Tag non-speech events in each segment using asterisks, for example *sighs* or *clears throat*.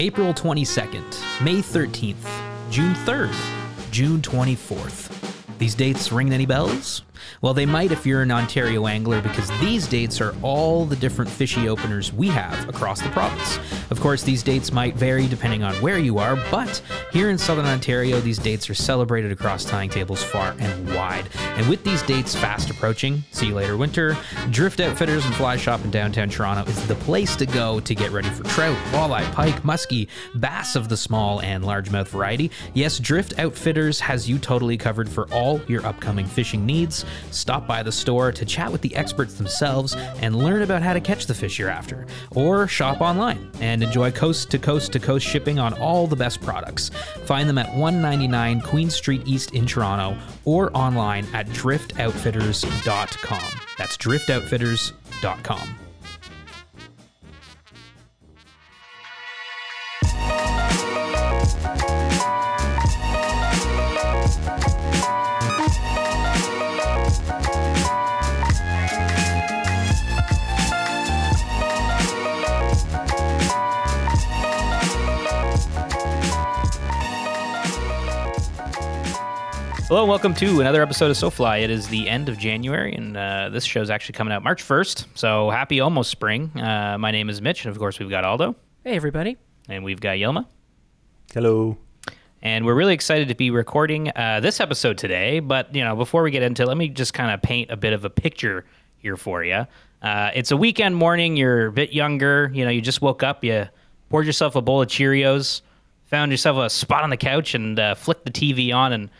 April 22nd, May 13th, June 3rd, June 24th. These dates ring any bells? Well, they might if you're an Ontario angler, because these dates are all the different fishy openers we have across the province. Of course, these dates might vary depending on where you are, but here in southern Ontario, these dates are celebrated across tying tables far and wide. And with these dates fast approaching, see you later winter, Drift Outfitters and Fly Shop in downtown Toronto is the place to go to get ready for trout, walleye, pike, muskie, bass of the small and largemouth variety. Yes, Drift Outfitters has you totally covered for all your upcoming fishing needs. Stop by the store to chat with the experts themselves and learn about how to catch the fish you're after. Or shop online and enjoy coast to coast to coast shipping on all the best products. Find them at 199 Queen Street East in Toronto or online at driftoutfitters.com. That's driftoutfitters.com. Hello, and welcome to another episode of SoFly. It is the end of January, and uh, this show is actually coming out March 1st. So happy almost spring. Uh, my name is Mitch, and of course, we've got Aldo, Hey, everybody. and we've got Yelma. Hello. And we're really excited to be recording uh, this episode today. But, you know, before we get into it, let me just kind of paint a bit of a picture here for you. Uh, it's a weekend morning. You're a bit younger. You know, you just woke up. You poured yourself a bowl of Cheerios, found yourself a spot on the couch, and uh, flicked the TV on. And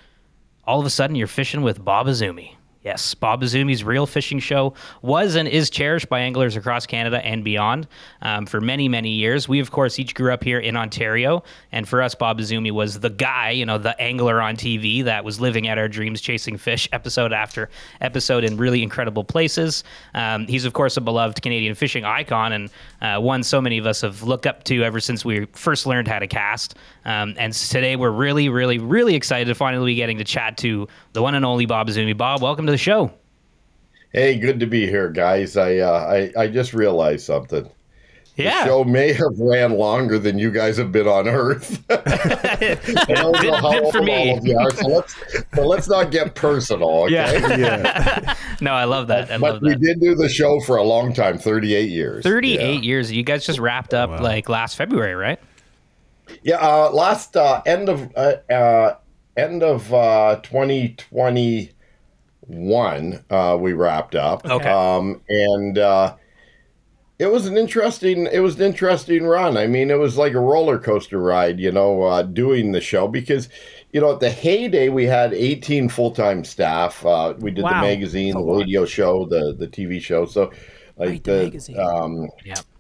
all of a sudden, you're fishing with Bob Izumi. Yes, Bob Izumi's Real Fishing Show was and is cherished by anglers across Canada and beyond um, for many, many years. We, of course, each grew up here in Ontario, and for us, Bob Izumi was the guy, you know, the angler on TV that was living out our dreams, chasing fish, *laughs* episode after episode in really incredible places. Um, he's, of course, a beloved Canadian fishing icon and uh, one so many of us have looked up to ever since we first learned how to cast. Um, and today, we're really, really, really excited to finally be getting to chat to the one and only Bob Izumi. Bob, welcome to the show. Hey, good to be here, guys. I uh, I, I just realized something. Yeah. The show may have ran longer than you guys have been on Earth. *laughs* I for me. Are, so let's, so let's not get personal. *laughs* Okay? Yeah. yeah. *laughs* no, I love that. I but love we that. did do the show for a long time 38 years. 38 yeah. years. You guys just wrapped up wow. like last February, right? Yeah. Uh, last uh, end of uh, uh end of uh, 2020 one uh, we wrapped up. Okay. Um, and uh, it was an interesting it was an interesting run. I mean, it was like a roller coaster ride, you know, uh, doing the show because you know at the heyday we had 18 full time staff. Uh, we did wow. the magazine, the radio show, the the TV show. So like the, the um,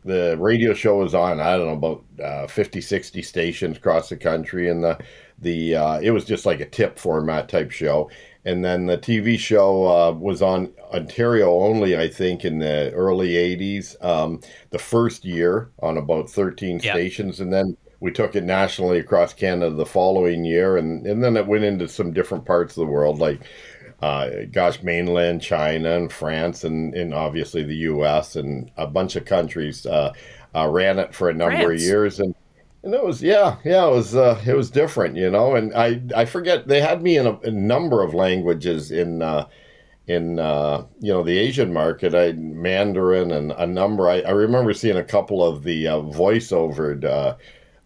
the radio show was on I don't know about uh, 50, 60 stations across the country, and the the uh, it was just like a tip format type show and then the tv show uh, was on ontario only i think in the early 80s um, the first year on about 13 Yeah. stations and then we took it nationally across canada the following year and, and then it went into some different parts of the world like uh, gosh, mainland China and France and, and obviously the U.S. and a bunch of countries uh, uh, ran it for a number France. of years, and and it was yeah yeah it was uh, it was different, you know. And I I forget they had me in a, a number of languages in. Uh, in uh, you know the Asian market, I Mandarin and a number. I, I remember seeing a couple of the uh, voiceover uh,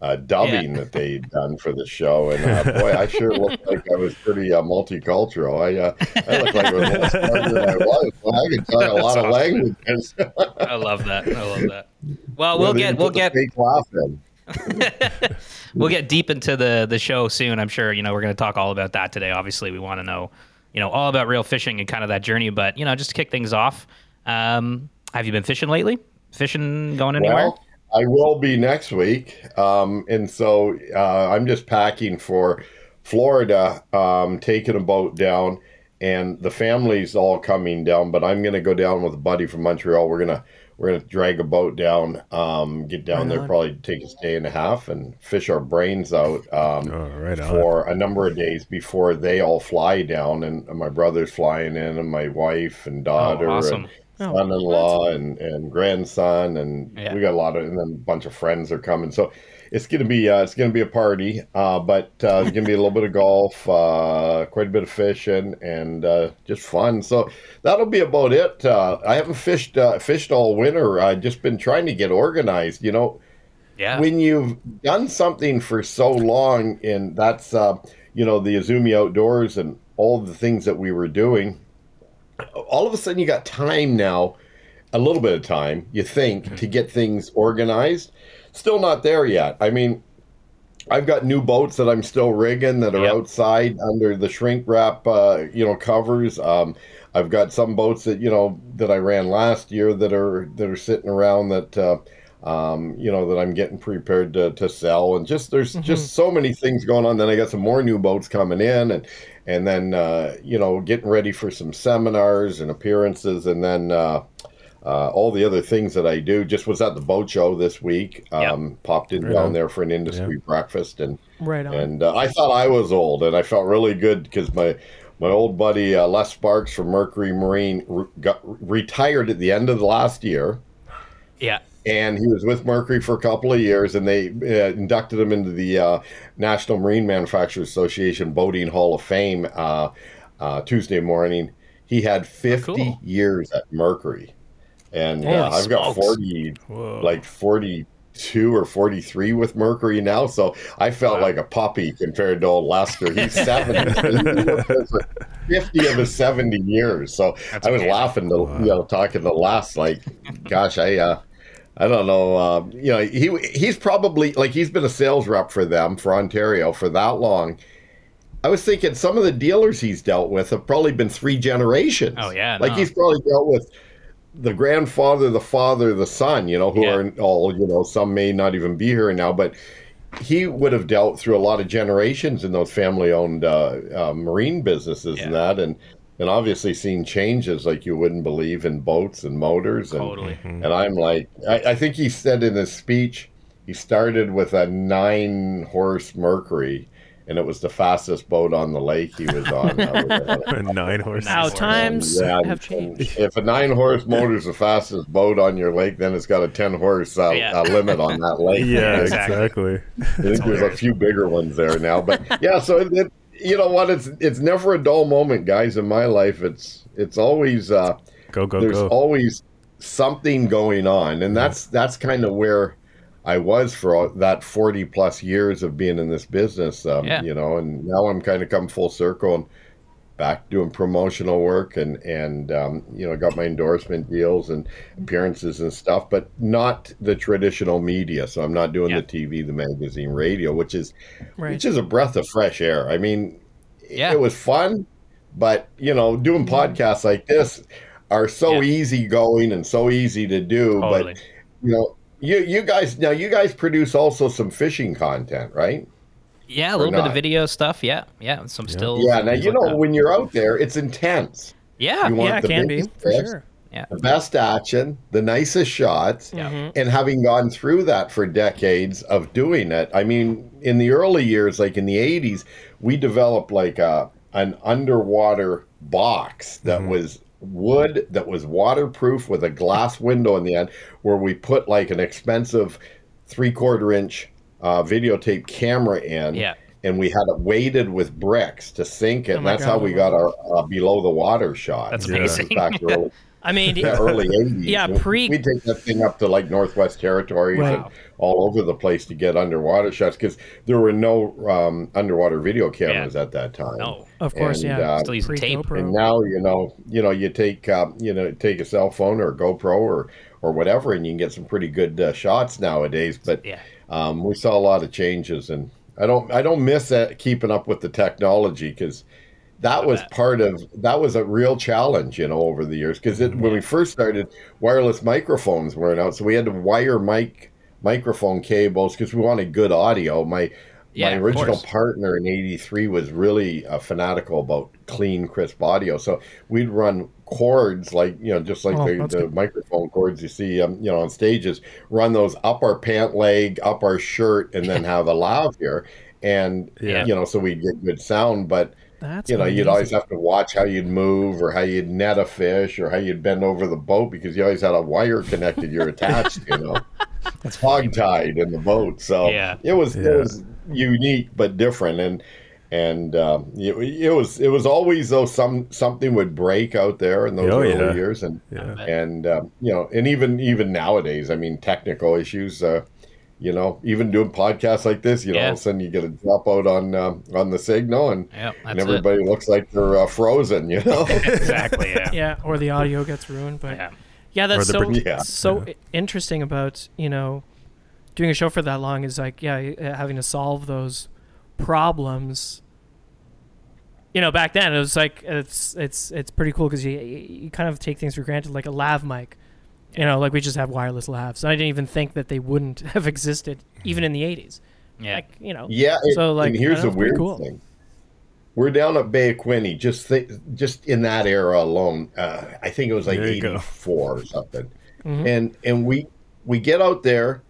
uh, dubbing that they'd done for the show, and uh, boy, I sure looked like I was pretty uh, multicultural. I uh, I looked like I was smarter than I was. Well, I could talk a *laughs* lot of languages. I love that. I love that. Well, Yeah, we'll they get we'll get fake laugh in. *laughs* we'll get deep into the the show soon. I'm sure you know we're going to talk all about that today. Obviously, we want to know you know all about real fishing and kind of that journey. But you know, just to kick things off, um, have you been fishing lately? Fishing going anywhere? Well, I will be next week, um, and so uh, I'm just packing for Florida, um, taking a boat down, and the family's all coming down. But I'm going to go down with a buddy from Montreal. We're gonna we're gonna drag a boat down, um, get down Right there, on. probably take a day and a half, and fish our brains out. Um, Oh, right on. for a number of days before they all fly down, and my brother's flying in, and my wife and daughter, oh, awesome. Oh, and son-in-law, and, and grandson, and Yeah. we got a lot of, and then a bunch of friends are coming. So it's gonna be uh, it's gonna be a party, uh, but uh, it's gonna be a little bit of golf, uh, quite a bit of fishing, and uh, just fun. So that'll be about it. Uh, I haven't fished uh, fished all winter. I've just been trying to get organized. You know, Yeah. when you've done something for so long, and that's uh, you know the Izumi Outdoors and all the things that we were doing, all of a sudden you got time now, a little bit of time, you think, to get things organized. Still not there yet. I mean, I've got new boats that I'm still rigging that are Yep. outside under the shrink wrap, uh, you know, covers. Um, I've got some boats that you know that I ran last year that are that are sitting around that uh, um, you know that I'm getting prepared to, to sell, and just there's just so many things going on. Then I got some more new boats coming in, and and then uh, you know getting ready for some seminars and appearances, and then. Uh, uh, all the other things that I do. Just was at the boat show this week. Um, Popped in Right down on. there for an industry breakfast, and Right on. and uh, I thought I was old, and I felt really good because my my old buddy uh, Les Sparks from Mercury Marine re- got retired at the end of the last year, yeah. and he was with Mercury for a couple of years, and they uh, inducted him into the uh, National Marine Manufacturers Association Boating Hall of Fame uh, uh, Tuesday morning. He had 50 cool. years at Mercury, and uh, I've got smokes. 40 Whoa. like 42 or 43 with Mercury now. So I felt Wow. like a puppy compared to old Lester. He's 70. He's been there for 50 of his 70 years. So That's I was amazing. laughing to, you know, talking to Les, like, gosh, I, uh, I don't know. Uh, you know, he he's probably like he's been a sales rep for them for Ontario for that long. I was thinking some of the dealers he's dealt with have probably been three generations. Oh, yeah, like no. he's probably dealt with the grandfather, the father, the son. You know, who Yeah. are all you know. Some may not even be here now, but he would have dealt through a lot of generations in those family-owned uh, uh, marine businesses and that, and and obviously seen changes like you wouldn't believe in boats and motors and Totally. and I'm like, I, I think he said in his speech, he started with a nine horse Mercury, and it was the fastest boat on the lake he was on. *laughs* Nine horses. Now times Yeah, have changed. if a nine horse motor is the fastest boat on your lake, then it's got a 10 horse uh, Yeah. uh, limit on that *laughs* lake. Yeah, Exactly. exactly. I think there's a few bigger ones there now, but yeah. So it, it, you know what? It's it's never a dull moment, guys. In my life, it's it's always uh, Go, go, there's go. always something going on, and that's that's kind of where I was for all, that 40 plus years of being in this business. Um, Yeah. You know, and now I'm kind of come full circle and back doing promotional work and and um, you know got my endorsement deals and appearances and stuff but not the traditional media so i'm not doing Yeah. the tv the magazine radio which is Right. which is a breath of fresh air i mean Yeah. it was fun but you know doing podcasts like this are so easy going and so easy to do Totally. but you know you you guys now you guys produce also some fishing content right Yeah, a little bit of video stuff. Yeah, yeah, some stills. yeah now you like know that. when you're out there it's intense Yeah, Yeah, it can be biggest for sure. yeah, the best action, the nicest shots, yeah. Mm-hmm. and having gone through that for decades of doing it. I mean, in the early years, like in the '80s, we developed like a an underwater box that mm-hmm. was wood that was waterproof with a glass window in the end, where we put like an expensive three quarter inch uh, videotape camera in. Yeah. And we had it weighted with bricks to sink it. Oh and that's God. how we got our uh, below the water shot. That's amazing. Back *laughs* early, I mean, *laughs* yeah, early 80s. Yeah, And pre- We take that thing up to like Northwest Territories Right. and all over the place to get underwater shots because there were no um, underwater video cameras at that time. No, of course, And, yeah. uh, still using tape. Pre-GoPro. And now you know, you know, you take uh, you know take a cell phone or a GoPro or or whatever, and you can get some pretty good uh, shots nowadays. But Yeah, um, we saw a lot of changes, and I don't I don't miss that keeping up with the technology because that was bet. part of that was a real challenge, you know, over the years. Because when we first started, wireless microphones weren't out, so we had to wire mic microphone cables because we wanted good audio. My Yeah, my original partner in '83 was really uh, fanatical about clean, crisp audio, so we'd run cords like you know just like Oh, the, the microphone cords you see um, you know on stages run those up our pant leg up our shirt and then *laughs* have a lav here and Yeah. you know so we'd get good sound but That's you know you'd amazing. always have to watch how you'd move or how you'd net a fish or how you'd bend over the boat because you always had a wire connected you're attached you know *laughs* It's hog tied in the boat. So Yeah. it was Yeah. it was unique but different, and and um, it, it was it was always though some something would break out there in those Oh, early yeah. years, and Yeah. and um, you know, and even even nowadays, I mean, technical issues. Uh, you know, even doing podcasts like this, you know, Yeah. all of a sudden you get a drop out on um, on the signal, and, Yep, and that's it. everybody looks like they're uh, frozen. You know. *laughs* exactly. Yeah. Yeah, or the audio gets ruined. But Yeah. yeah, that's the so brick- Yeah. so interesting about you know doing a show for that long is like yeah uh, having to solve those problems. You know, back then it was like it's it's it's pretty cool because you you kind of take things for granted, like a lav mic. You know, like we just have wireless lavs. I didn't even think that they wouldn't *laughs* have existed even in the '80s. Yeah. Like you know, Yeah. and- So, like, and here's I the don't know, it's pretty weird cool. thing. We're down at Bay of Quinte, just th- just in that era alone. Uh, I think it was like There you go. '84 or something. Mhm. And and we we get out there,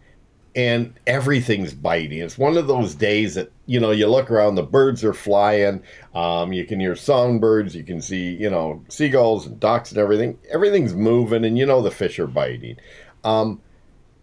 and everything's biting. It's one of those days that you know you look around, the birds are flying. Um, you can hear songbirds, you can see you know seagulls and ducks and everything. Everything's moving, and you know the fish are biting. Um,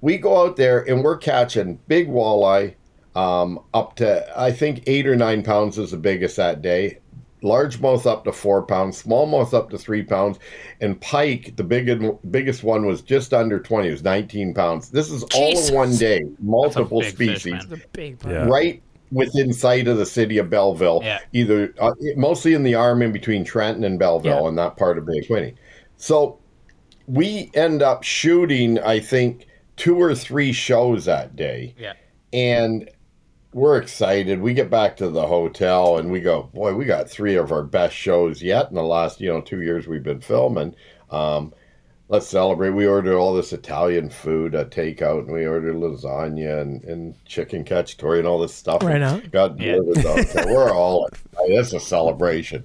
we go out there and we're catching big walleye um, up to I think eight or nine pounds is the biggest that day. Largemouth up to four pounds, smallmouth up to three pounds, and pike the big, biggest one was just under twenty. It was nineteen pounds. This is all in one day, multiple big fish, species, man. the big Yeah. right within sight of the city of Belleville. Yeah. Either uh, mostly in the arm in between Trenton and Belleville, Yeah. in that part of Bay Quinte. So we end up shooting, I think, two or three shows that day Yeah. and we're excited. We get back to the hotel and we go, boy, we got three of our best shows yet in the last, you know, two years we've been filming. Um, let's celebrate. We ordered all this Italian food, uh, takeout, and we ordered lasagna and, and chicken cacciatore and all this stuff. Right now. Got Yeah. delivered to. We're all, *laughs* it's a celebration.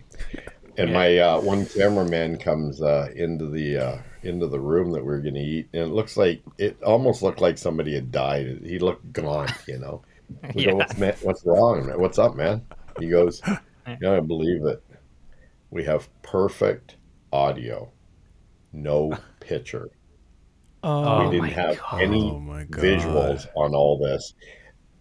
And my uh, one cameraman comes uh, into the uh, into the room that we are going to eat, and it looks like it almost looked like somebody had died. He looked gaunt, you know. We Yeah. go, what's, *laughs* man, what's wrong? man? What's up, man? He goes, *laughs* You gotta believe it. We have perfect audio, no *laughs* picture. Oh, we didn't my have God. any Oh visuals on all this.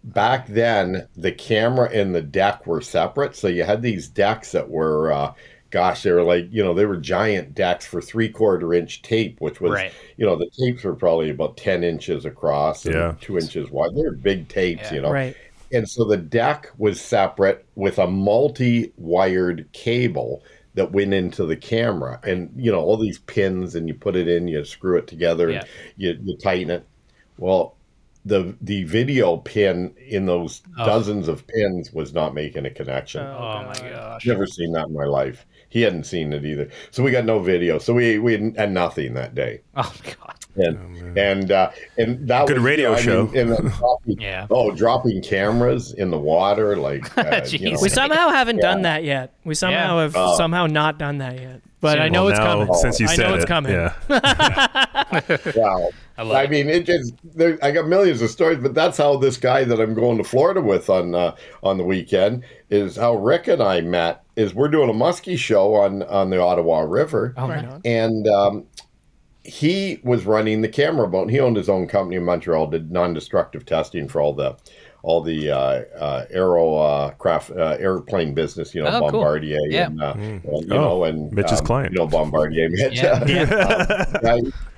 Back then, the camera and the deck were separate. So you had these decks that were, uh, gosh, they were like, you know, they were giant decks for three quarter inch tape, which was, Right. you know, the tapes were probably about 10 inches across and Yeah. two inches wide. They're big tapes, Yeah. you know. right. And so the deck was separate with a multi wired cable that went into the camera. And, you know, all these pins, and you put it in, you screw it together, Yeah. and you, you tighten it. Well, the the video pin in those Oh. dozens of pins was not making a connection. Oh, oh my gosh. Never seen that in my life. He hadn't seen it either. So we got no video. So we we had, had nothing that day. *laughs* Oh my god. And and uh, and that Good was radio I mean, show. and *laughs* dropping, Yeah. Oh, dropping cameras in the water, like *laughs* uh, you know. We somehow haven't Yeah. done that yet. We somehow Yeah. have Oh. somehow not done that yet. But Soon. I know Well, it's now, coming. Since you I said know it's coming. Yeah. Wow. I love I mean, it just there, I got millions of stories, but that's how this guy that I'm going to Florida with on uh, on the weekend is how Rick and I met. Is we're doing a muskie show on on the Ottawa River, Oh, Right on. and um, he was running the camera boat. He owned his own company in Montreal, did non-destructive testing for all the all the uh, uh, aero uh, craft uh, airplane business. You know, Oh, cool. Bombardier, Yeah. and, uh, and, you Oh, know, and Mitch's um, client. You know, Bombardier, Mitch. Yeah. *laughs* yeah,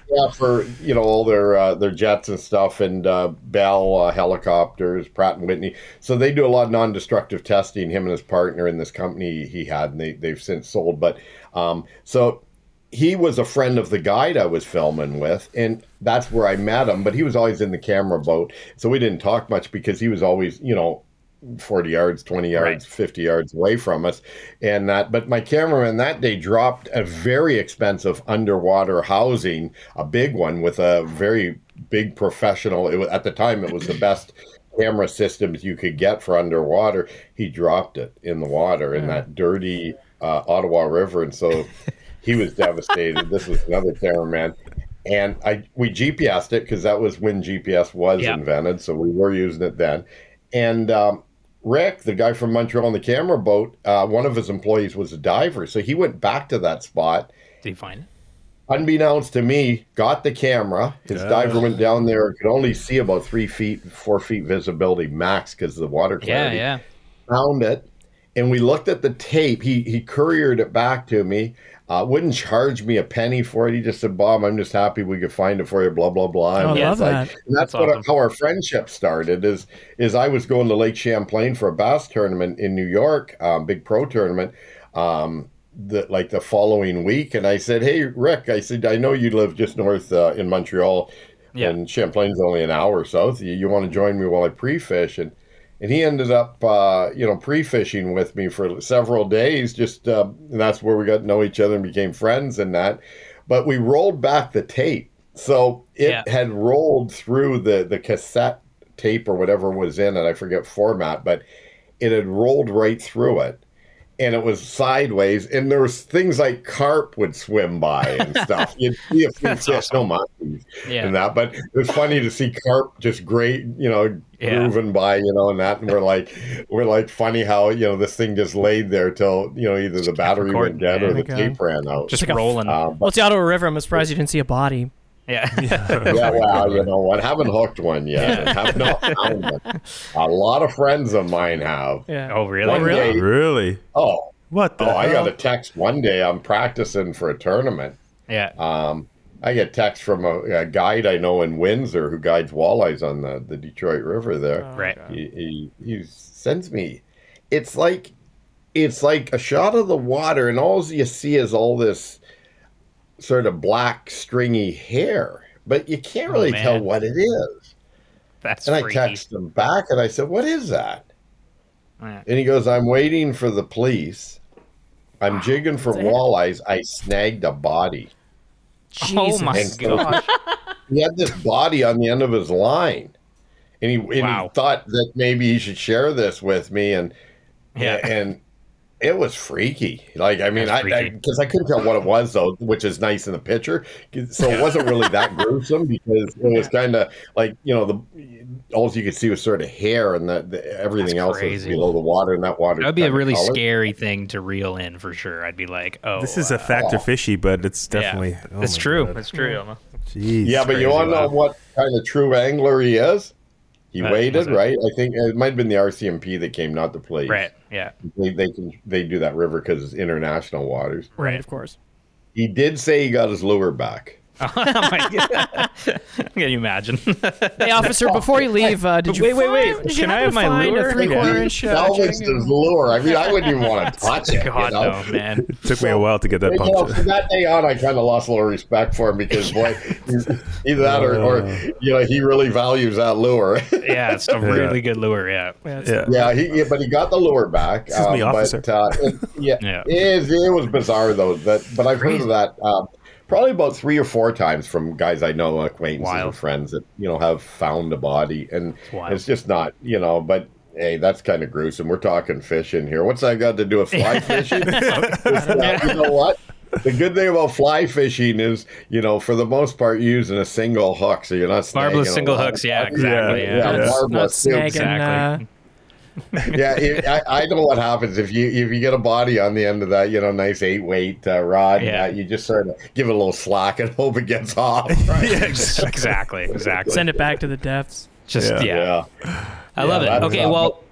yeah, for you know all their uh, their jets and stuff, and uh, Bell uh, helicopters, Pratt and Whitney. So they do a lot of non-destructive testing. Him and his partner in this company he had, and they they've since sold. But um, so he was a friend of the guide I was filming with, and that's where I met him. But he was always in the camera boat, so we didn't talk much because he was always, you know, forty yards, twenty yards, Right. fifty yards away from us, and that. But my cameraman that day dropped a very expensive underwater housing, a big one with a very big professional. It was, at the time, it was the best. Camera systems you could get for underwater. He dropped it in the water in that dirty uh, Ottawa River, and so *laughs* he was devastated. This was another cameraman, and I we GPSed it because that was when GPS was Yeah. invented, so we were using it then. And um, Rick, the guy from Montreal on the camera boat, uh, one of his employees was a diver, so he went back to that spot. Did he find it? unbeknownst to me, got the camera. His Yeah. diver went down there, could only see about three feet, four feet visibility max because of the water clarity. Yeah, yeah. Found it, and we looked at the tape. He he couriered it back to me. Uh, wouldn't charge me a penny for it. He just said, "Bob, I'm just happy we could find it for you." Blah blah blah. Oh, I love it's like- that. and that's, That's what awesome. how our friendship started. Is is I was going to Lake Champlain for a bass tournament in New York, um, big pro tournament. Um, the like the following week, and I said, "Hey, Rick," I said, "I know you live just north uh, in Montreal, Yeah. and Champlain's only an hour south. You, you want to join me while I pre-fish?" And and he ended up, uh, you know, pre-fishing with me for several days. Just uh, and that's where we got to know each other and became friends and that. But we rolled back the tape, so it Yeah. had rolled through the the cassette tape or whatever was in it. I forget format, but it had rolled right through it. And it was sideways, and there was things like carp would swim by and *laughs* stuff. You'd see a few That's fish, awesome. no monkeys Yeah. and that. But it was funny to see carp just great, you know, Yeah. grooving by, you know, and that. And we're like, we're like funny how you know this thing just laid there till you know either the battery recording, went dead yeah. or the God. tape ran out. Just like a- rolling. Um, Well, it's the Ottawa River. I'm surprised you didn't see a body. Yeah. *laughs* yeah, *laughs* well, you know what? Haven't hooked one yet. have not found one. A lot of friends of mine have. Yeah. Oh, really? One really? day- Really? oh, What the oh, I got a text one day. I'm practicing for a tournament. Yeah. Um, I get text from a, a guide I know in Windsor who guides walleyes on the, the Detroit River there. Oh, Right. He, he, he sends me it's like it's like a shot of the water and all you see is all this sort of black stringy hair but you can't Oh, really man. tell what it is That's and i texted him back and i said what is that Yeah. and he goes i'm waiting for the police i'm ah, jigging for walleyes i snagged a body oh Jesus. Oh my And- gosh. *laughs* he had this body on the end of his line and he, and Wow. he thought that maybe he should share this with me and Yeah. and it was freaky. Like I mean, I because I, couldn't tell what it was though, which is nice in the picture. So it wasn't really *laughs* that gruesome because it was kind of like you know the all you could see was sort of hair and the, the everything else was below the water and that water. That would be a really scary thing to reel in for sure. I'd be like, oh, This is uh, a factor Oh. fishy, but it's definitely. Yeah. oh it's my true. God. It's true. Jeez. Yeah, but you crazy. want to know what kind of true angler he is? He Uh, waited, right? I think it might have been the RCMP that came, not the police. Right. Yeah. They they can they do that river because it's international waters. Right, of course. He did say he got his lure back. Oh my god. *laughs* Can you imagine? *laughs* Hey, officer, before you leave, uh, did you Wait, wait, find- wait. Did Can I have my find lure? three-quarter Yeah. inch uh, salvaged jigging? lure. I mean, I wouldn't even want to *laughs* touch it. God you know? no, man. It took me a while to get that You know, from that day on, I kind of lost a little respect for him because, boy, either that or, or you know, he really values that lure. Yeah, it's a really good lure. Yeah. Yeah, Yeah. yeah, he, yeah, but he got the lure back. Excuse me, um, officer. But, uh, it, yeah, Yeah. It, is, it was bizarre though. That, but I've heard of that um, probably about three or four times from guys I know, acquaintances Wild. and friends that you know have found a body, and wild. it's just not, you know, but. Hey, that's kind of gruesome. We're talking fishing here. What's that got to do with fly *laughs* fishing? Uh, you know what? The good thing about fly fishing is, you know, for the most part, you're using a single hook, so you're not snagging Barbless single hooks. Yeah, exactly. Yeah, Yeah. Yeah, Yeah. barbless Not too. snagging, Exactly. *laughs* yeah, it, I, I know what happens if you if you get a body on the end of that, you know, nice eight weight uh, rod. Yeah. uh, you just sort of give it a little slack and *laughs* hope it gets off. *laughs* Right? yeah, exactly. Exactly. Send it back to the depths. Just Yeah. yeah. yeah. I love Yeah, it. Okay, well,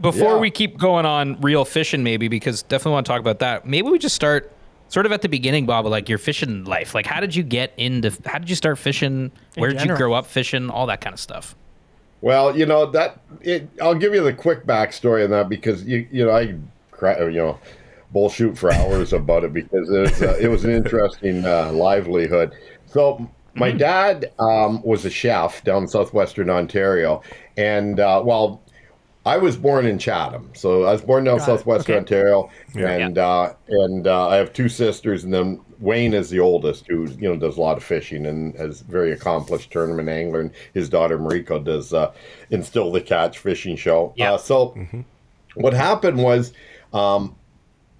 before yeah. we keep going on real fishing, maybe because definitely want to talk about that. Maybe we just start sort of at the beginning, Bob, like your fishing life. Like, how did you get into? How did you start fishing? Where did you grow up fishing? All that kind of stuff. Well, you know that it, I'll give you the quick backstory on that because you you know I cra- you know bullshit for hours about it because it was, uh, it was an interesting uh, livelihood. So my dad um, was a chef down in southwestern Ontario, and uh, well, I was born in Chatham, so I was born down Got southwestern Okay. Ontario, Yeah. and uh, and uh, I have two sisters, and then Wayne is the oldest, who you know does a lot of fishing and is very accomplished tournament angler, and his daughter Mariko does uh, instill the catch fishing show. Yeah. Uh, so what happened was, um,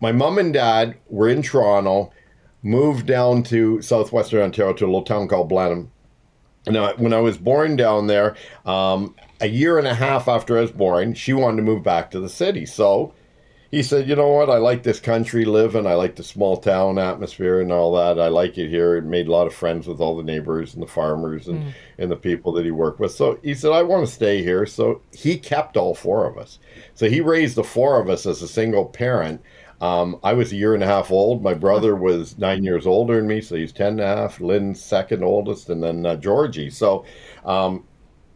my mom and dad were in Toronto, moved down to southwestern Ontario to a little town called Blenheim. Now, when I was born down there, um, a year and a half after I was born, she wanted to move back to the city. So he said, you know what? I like this country living. I like the small town atmosphere and all that. I like it here. It made a lot of friends with all the neighbors and the farmers and, and the people that he worked with. So he said, I want to stay here. So he kept all four of us. So he raised the four of us as a single parent. Um, I was a year and a half old. My brother was nine years older than me, so he's ten and a half. Lynn's second oldest, and then uh, Georgie. So um,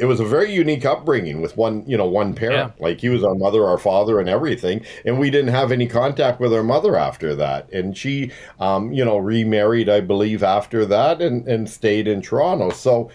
it was a very unique upbringing with one, you know, one parent. Yeah. Like he was our mother, our father, and everything. And we didn't have any contact with our mother after that. And she, um, you know, remarried, I believe, after that, and and stayed in Toronto. So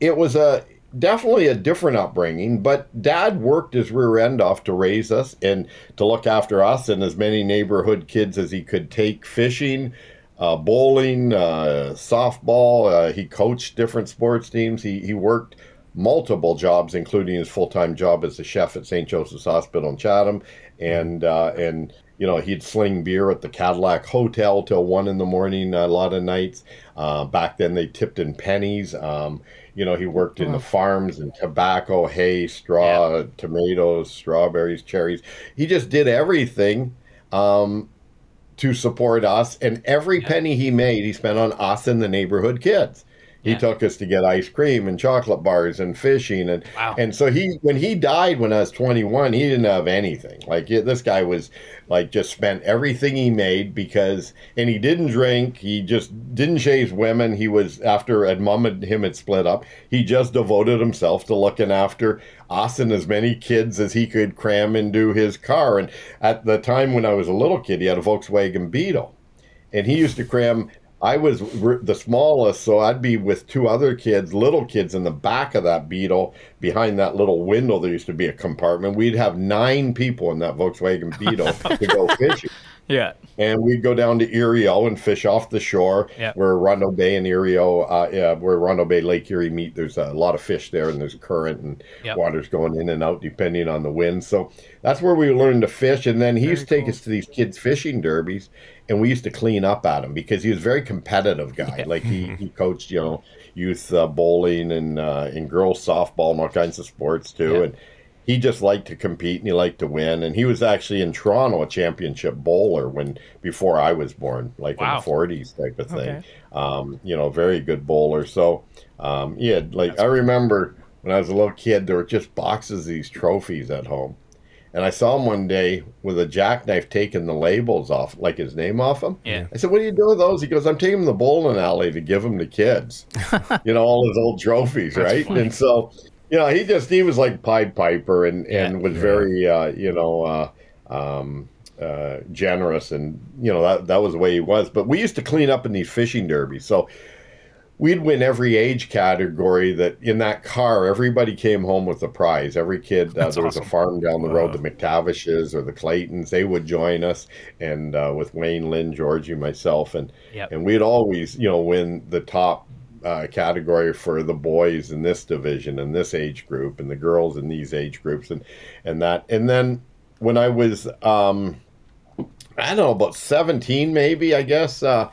it was a definitely a different upbringing, but dad worked his rear end off to raise us and to look after us and as many neighborhood kids as he could take fishing, uh, bowling, uh, softball. Uh, he coached different sports teams. He, he worked multiple jobs, including his full time job as a chef at St. Joseph's Hospital in Chatham. And, uh, and, you know, he'd sling beer at the Cadillac Hotel till one in the morning a lot of nights. Uh, back then, they tipped in pennies. Um, you know, he worked in the farms and tobacco, hay, straw, tomatoes, strawberries, cherries. He just did everything um, to support us. And every penny he made, he spent on us and the neighborhood kids. He Yeah. took us to get ice cream and chocolate bars and fishing and Wow. and so he when he died when I was 21 he didn't have anything like this guy was like just spent everything he made because and he didn't drink he just didn't chase women he was after and mom and him had split up he just devoted himself to looking after us and as many kids as he could cram into his car and at the time when I was a little kid he had a Volkswagen Beetle and he used to cram I was the smallest, so I'd be with two other kids, little kids, in the back of that Beetle, behind that little window. There used to be a compartment. We'd have nine people in that Volkswagen Beetle *laughs* to go fishing, Yeah. and we'd go down to Erieau and fish off the shore, Yeah. where Rondeau Bay and Erieau, uh, yeah, where Rondeau Bay Lake Erie meet. There's a lot of fish there, and there's current and Yep. water's going in and out depending on the wind. So that's where we learned to fish. And then he used to take cool. us to these kids' fishing derbies, and we used to clean up at him because he was a very competitive guy. Like he, *laughs* he coached, you know, youth uh, bowling and uh, and girls softball and all kinds of sports too. Yeah. And he just liked to compete and he liked to win. And he was actually in Toronto a championship bowler when before I was born, like Wow. in the forties type of thing. Okay. Um, you know, very good bowler. So um, yeah, like I remember when I was a little kid, there were just boxes of these trophies at home. And I saw him one day with a jackknife taking the labels off, like his name off them. Yeah. I said, "What are you doing with those?" He goes, "I'm taking them to the bowling alley to give them to kids." *laughs* you know, all his old trophies, right? And so, you know, he just he was like Pied Piper and and was very, uh, you know, uh, um, uh, generous, and you know that that was the way he was. But we used to clean up in these fishing derbies, so we'd win every age category that in that car everybody came home with a prize. Every kid uh, there was a farm down the road the mctavishes or the claytons they would join us. And uh, with wayne lynn georgie myself and Yep. and we'd always you know win the top uh, category for the boys in this division and this age group and the girls in these age groups and and that and then when i was um i don't know about 17 maybe i guess uh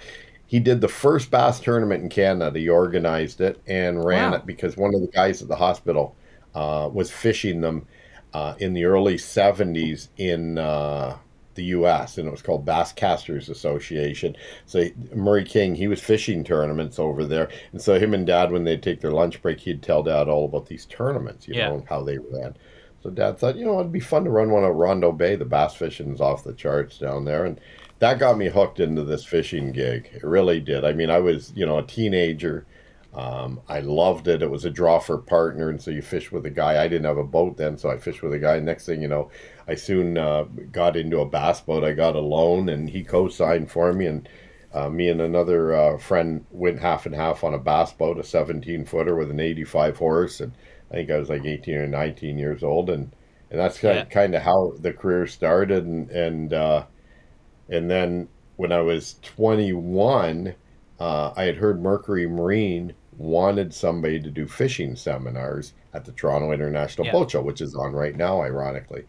he did the first bass tournament in Canada. He organized it and ran Wow. it because one of the guys at the hospital uh, was fishing them uh, in the early 70s in uh, the U.S. and it was called Bass Casters Association. So Murray King, he was fishing tournaments over there, and so him and Dad, when they'd take their lunch break, he'd tell Dad all about these tournaments, you Yeah. know, how they ran. So Dad thought, you know, it'd be fun to run one at Rondeau Bay. The bass fishing's off the charts down there, and that got me hooked into this fishing gig. It really did. I mean, I was, you know, a teenager. Um, I loved it. It was a draw for partner, and so you fish with a guy. I didn't have a boat then, so I fished with a guy. Next thing you know, I soon uh, got into a bass boat. I got a loan, and he co-signed for me, and uh, me and another uh, friend went half and half on a bass boat, a 17 footer with an 85 horse, and I think I was like 18 or 19 years old, and and that's kind Yeah. kind of how the career started, and and uh, and then when I was 21, uh, I had heard Mercury Marine wanted somebody to do fishing seminars at the Toronto International Yeah. Boat Show, which is on right now, ironically.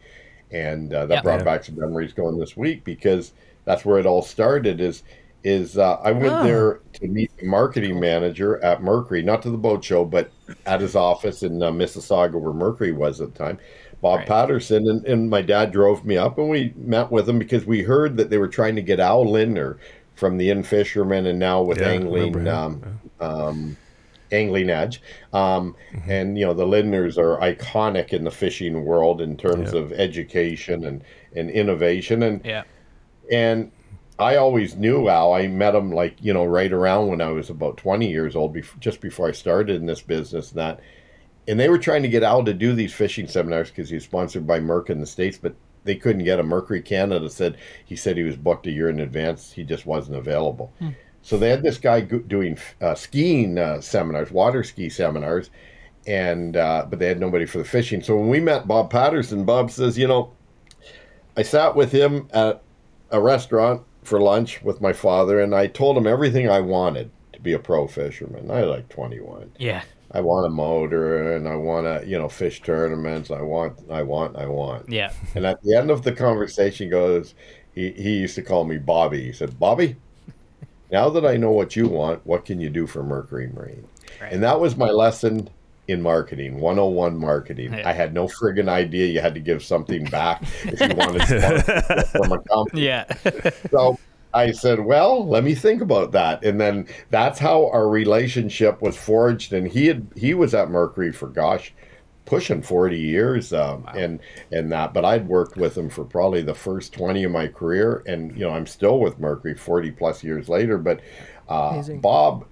And uh, that Yeah. brought Yeah. back some memories going this week because that's where it all started. Is is uh, I went Oh. there to meet the marketing manager at Mercury, not to the boat show, but at his office in uh, Mississauga, where Mercury was at the time. Bob Right. Patterson, and, and my dad drove me up, and we met with him because we heard that they were trying to get Al Lindner from the In-Fisherman, and now with Yeah, angling, remember him, um, um, angling edge, um, Mm-hmm. and you know the Lindners are iconic in the fishing world in terms Yeah. of education and and innovation, and Yeah. and I always knew Al. I met him like you know right around when I was about twenty years old, bef- just before I started in this business. And that, and they were trying to get Al to do these fishing seminars because he's sponsored by Merc in the states, but they couldn't get him. Mercury Canada said he said he was booked a year in advance. He just wasn't available. So they had this guy doing uh, skiing uh, seminars, water ski seminars, and uh, but they had nobody for the fishing. So when we met Bob Patterson, Bob says, you know, I sat with him at a restaurant for lunch with my father, and I told him everything I wanted to be a pro fisherman. I like 21. Yeah. I want a motor, and I want to, you know, fish tournaments. I want, I want, I want. Yeah. And at the end of the conversation, he goes, he, he used to call me Bobby. He said, Bobby, now that I know what you want, what can you do for Mercury Marine? Right. And that was my lesson in marketing, 101 marketing. Yeah. I had no friggin' idea you had to give something back if you wanted sponsorship *laughs* from a company. Yeah. *laughs* So I said, well, let me think about that. And then that's how our relationship was forged. And he had he was at Mercury for gosh, pushing 40 years um, and and that but I'd worked with him for probably the first 20 of my career and you know I'm still with Mercury 40 plus years later but uh, Bob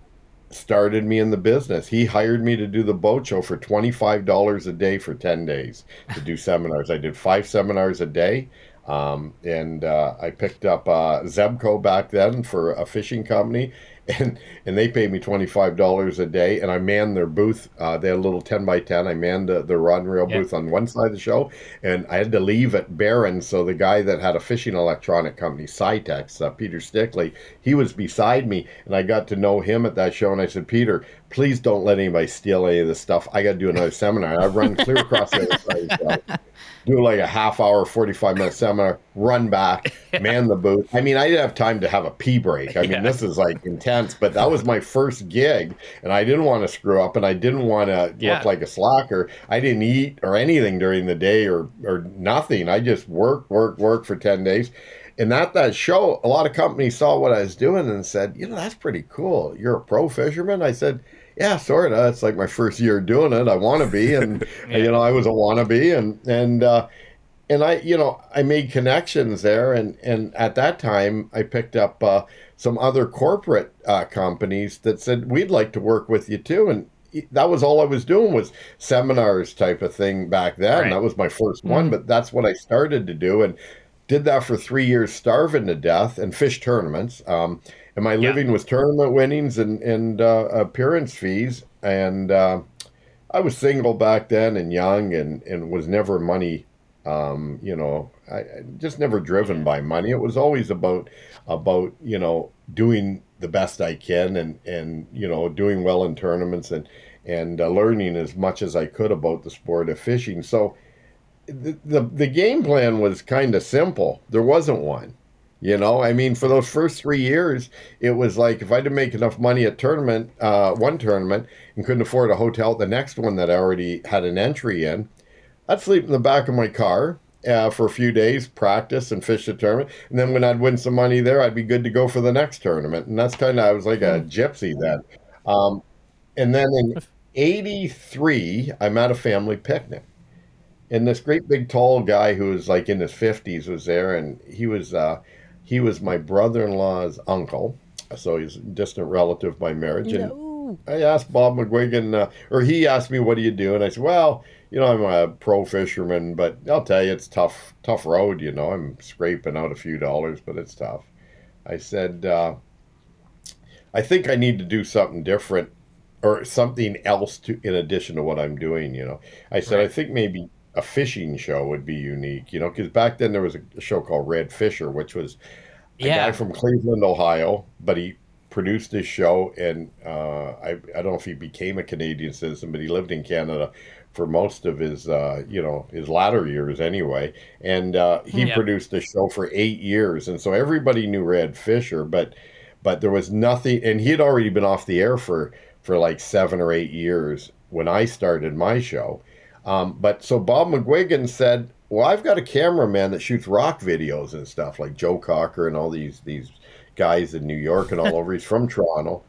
started me in the business. He hired me to do the boat show for $25 a day for 10 days to do *laughs* seminars. I did five seminars a day um, and uh, I picked up uh, Zebco back then for a fishing company, *laughs* and and they paid me twenty five dollars a day, and I manned their booth. Uh, they had a little ten by ten. I manned the, the rod and reel Yeah. booth on one side of the show, and I had to leave at Barron. So the guy that had a fishing electronic company, Cytex, uh, Peter Stickley, he was beside me, and I got to know him at that show. And I said, Peter, please don't let anybody steal any of this stuff. I got to do another seminar. I run clear across the other side. show *laughs* do like a half hour, 45 minute seminar, run back, man the booth. I mean, I didn't have time to have a pee break. I mean, Yeah. this is like intense, but that was my first gig and I didn't want to screw up and I didn't want to Yeah. look like a slacker. I didn't eat or anything during the day or, or nothing. I just worked, worked, worked for 10 days. And at that show, a lot of companies saw what I was doing and said, you know, that's pretty cool. You're a pro fisherman? I said, yeah, sort of. It's like my first year doing it. I want to be, and *laughs* you know, I was a wannabe, and and uh, and I, you know, I made connections there, and and at that time, I picked up uh, some other corporate uh, companies that said we'd like to work with you too, and that was all I was doing was seminars type of thing back then. Right. That was my 1st one, but that's what I started to do, and did that for three years, starving to death, and fish tournaments. Um, and my Yeah. living was tournament winnings and and uh, appearance fees. And uh, I was single back then and young, and and was never money. Um, you know, I, I just never driven by money. It was always about about you know doing the best I can and and you know doing well in tournaments and and uh, learning as much as I could about the sport of fishing. So the, the, the game plan was kind of simple. There wasn't one. You know, I mean, for those first three years, it was like if I didn't make enough money at tournament, uh, one tournament, and couldn't afford a hotel at the next one that I already had an entry in, I'd sleep in the back of my car uh, for a few days, practice and fish the tournament, and then when I'd win some money there, I'd be good to go for the next tournament. And that's kind of I was like a gypsy then. Um, and then in '83, I'm at a family picnic and this great big tall guy who was like in his 50s was there and he was uh, he was my brother-in-law's uncle so he's a distant relative by marriage. And i asked bob mcguigan uh, or he asked me what do you do? And i said well you know i'm a pro fisherman but i'll tell you it's tough tough road you know. I'm scraping out a few dollars but it's tough. I said uh, i think i need to do something different or something else to in addition to what i'm doing you know. I said i think maybe a fishing show would be unique, you know, because back then there was a show called Red Fisher, which was a Yeah. guy from Cleveland, Ohio, but he produced this show, and uh, I I don't know if he became a Canadian citizen, but he lived in Canada for most of his uh, you know his latter years anyway, and uh, he Yeah. produced the show for eight years, and so everybody knew Red Fisher, but but there was nothing, and he had already been off the air for for like seven or eight years when I started my show. Um, but so Bob McGuigan said, "Well, I've got a cameraman that shoots rock videos and stuff, like Joe Cocker and all these these guys in New York and all *laughs* over. He's from Toronto."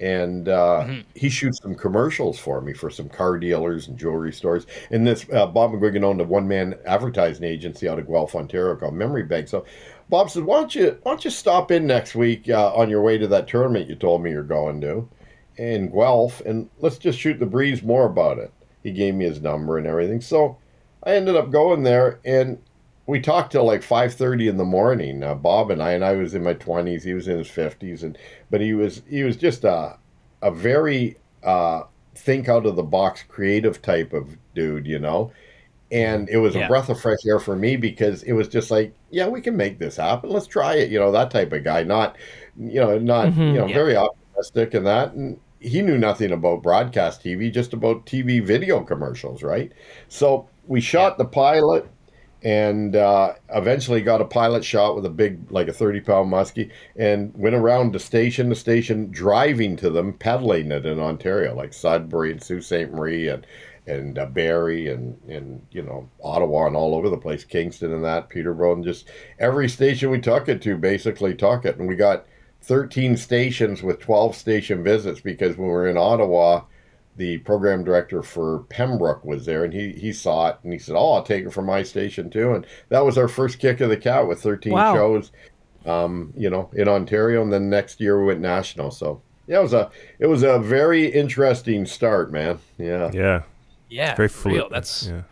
and uh, mm-hmm. he shoots some commercials for me for some car dealers and jewelry stores. And this uh, Bob McGuigan owned a one man advertising agency out of Guelph, Ontario called Memory Bank. So Bob said, "Why don't you why don't you stop in next week uh, on your way to that tournament you told me you're going to in Guelph, and let's just shoot the breeze more about it." He gave me his number and everything. So I ended up going there and. We talked till like five thirty in the morning. Uh, Bob and I, and I was in my twenties. He was in his fifties, and but he was he was just a a very uh, think out of the box creative type of dude, you know and it was yeah. a breath of fresh air for me because it was just like yeah we can make this happen let's try it you know that type of guy not you know not mm-hmm, you know yeah. very optimistic and that and he knew nothing about broadcast tv just about tv video commercials right? So we shot the pilot and uh, eventually got a pilot shot with a big like a 30 pound muskie and went around to station to station driving to them peddling it in ontario like sudbury and sault ste. Marie and and uh, Barrie and and you know Ottawa and all over the place, Kingston and that Peterborough and just every station we took it to basically took it, and we got 13 stations with 12 station visits because when we were in Ottawa, the program director for Pembroke was there and he he saw it and he said, "Oh, I'll take it from my station too." And that was our first kick of the cat with 13 wow. shows, um, you know, in Ontario, and then next year we went national. So yeah, it was a it was a very interesting start, man. Yeah, yeah. Yeah, it's very fluid. That's yeah.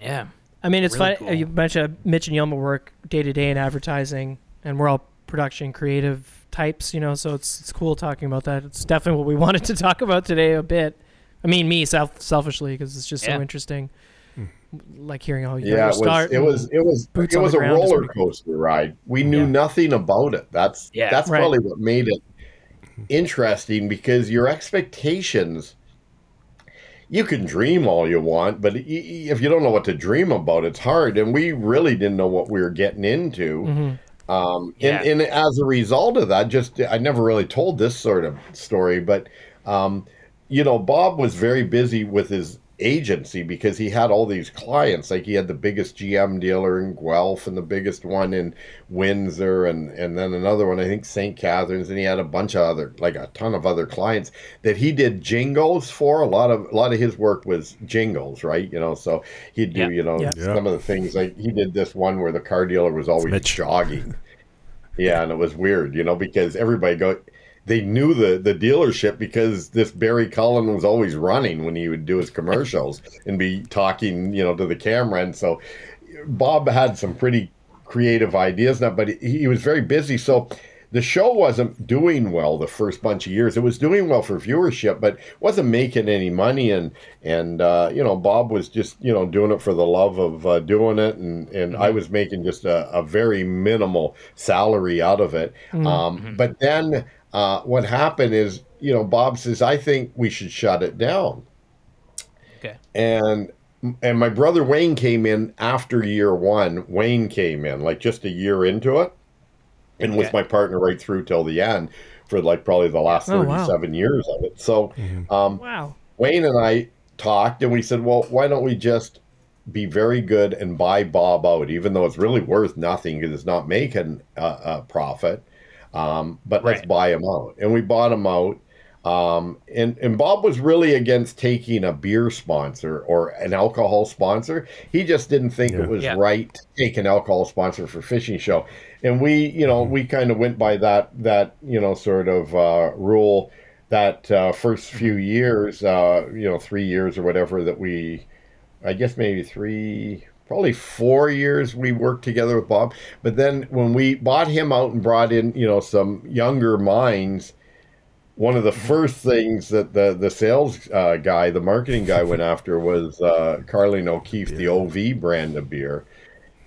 yeah. I mean, it's really Cool. You mentioned Mitch and Yelma work day to day in advertising, and we're all production creative types, you know. So it's it's cool talking about that. It's definitely what we *laughs* wanted to talk about today a bit. I mean, me self selfishly because it's just yeah. so interesting. Hmm. Like hearing how you yeah, it was, it was it was it was a roller coaster ride. We knew yeah. nothing about it. That's yeah, that's right. probably what made it interesting because your expectations you can dream all you want, but if you don't know what to dream about, it's hard. And we really didn't know what we were getting into. Mm-hmm. Um, yeah. and, and, as a result of that, just I never really told this sort of story, but um, you know, Bob was very busy with his agency because he had all these clients. Like he had the biggest GM dealer in Guelph and the biggest one in Windsor and, and then another one, I think St. Catharines. And he had a bunch of other, like a ton of other clients that he did jingles for. A lot of, a lot of his work was jingles, right? You know, so he'd do, yeah. you know, yeah. some of the things like he did this one where the car dealer was always jogging. yeah. And it was weird, you know, because everybody go, they knew the the dealership because this Barry Cullen was always running when he would do his commercials and be talking, you know, to the camera. And so Bob had some pretty creative ideas now, but he, he was very busy. So the show wasn't doing well the first bunch of years. It was doing well for viewership, but wasn't making any money. And and uh, you know, Bob was just you know doing it for the love of uh, doing it, and and mm-hmm. I was making just a, a, very minimal salary out of it. Mm-hmm. Um, but then uh, what happened is, you know, Bob says, I think we should shut it down. Okay. And and my brother Wayne came in after year one. Wayne came in like just a year into it, and okay. was my partner right through till the end for like probably the last oh, thirty-seven wow. years of it. So, mm-hmm. um, wow. Wayne and I talked, and we said, well, why don't we just be very good and buy Bob out, even though it's really worth nothing because it's not making a, a profit. Um, but right. let's buy him out. And we bought him out. Um, and, and Bob was really against taking a beer sponsor or an alcohol sponsor. He just didn't think yeah. it was yeah. right to take an alcohol sponsor for fishing show. And we, you know, we kind of went by that, that, you know, sort of uh, rule that uh, first few years, uh, you know, three years or whatever that we, I guess maybe three, probably four years we worked together with Bob. But then when we bought him out and brought in, you know, some younger minds, one of the first things that the the sales uh, guy, the marketing guy, went *laughs* after was uh, Carling O'Keefe, the OV brand of beer,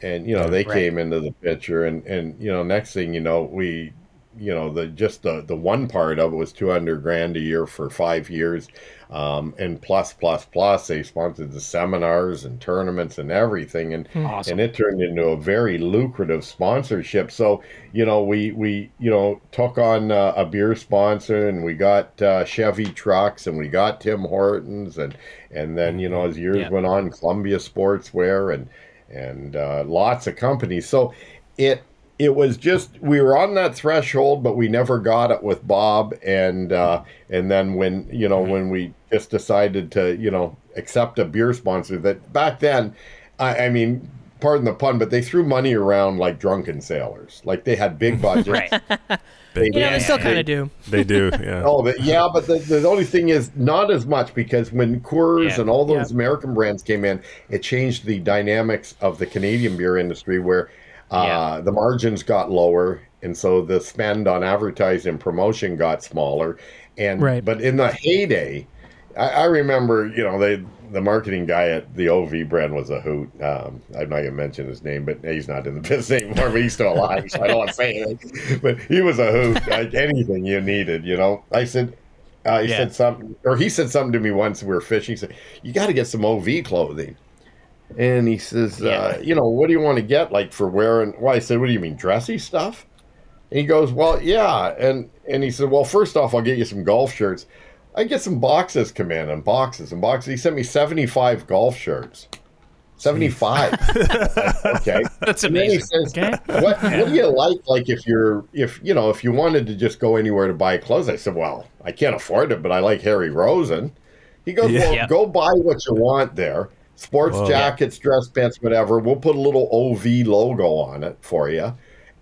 and you know they right. came into the picture, and and you know next thing you know we you know the just the the one part of it was 200 grand a year for five years um, and plus plus plus they sponsored the seminars and tournaments and everything. And Awesome. and it turned into a very lucrative sponsorship. So you know we we you know took on uh, a beer sponsor and we got uh, chevy trucks and we got tim hortons. And and then you know as years went on columbia sportswear and and uh, lots of companies. So it it was just we were on that threshold but we never got it with bob and uh and then when you know when we just decided to you know accept a beer sponsor that back then i, I mean pardon the pun but they threw money around like drunken sailors like they had big *laughs* budgets Right. They- You know, they still kind of do. They do. Yeah. Oh, but yeah, but the, the only thing is not as much because when Coors Yeah. and all those Yeah. American brands came in, it changed the dynamics of the Canadian beer industry where uh, Yeah. the margins got lower, and so the spend on advertising and promotion got smaller. And Right. but in the heyday, I, I remember, you know, they the marketing guy at the OV brand was a hoot. Um, I'm not gonna mention his name, but he's not in the *laughs* business anymore. But he's still alive, so I don't want to say anything. But he was a hoot. Like anything you needed, you know. I said, uh, he Yeah. said something, or he said something to me once. We were fishing. He said, "You got to get some OV clothing." And he says, uh, "You know, what do you want to get like for wearing?" Well, I said, "What do you mean, dressy stuff?" And he goes, "Well, yeah." And and he said, "Well, first off, I'll get you some golf shirts. I get some boxes come in and boxes and boxes. He sent me seventy five golf shirts. Seventy five. *laughs* okay. *laughs* That's And then he amazing. says, Okay. what, what do you like? Like if you're, if you know, if you wanted to just go anywhere to buy clothes, I said, well, I can't afford it, but I like Harry Rosen. He goes, Yeah. well, Yeah. go buy what you want there. Sports Whoa. jackets, dress pants, whatever. We'll put a little OV logo on it for you,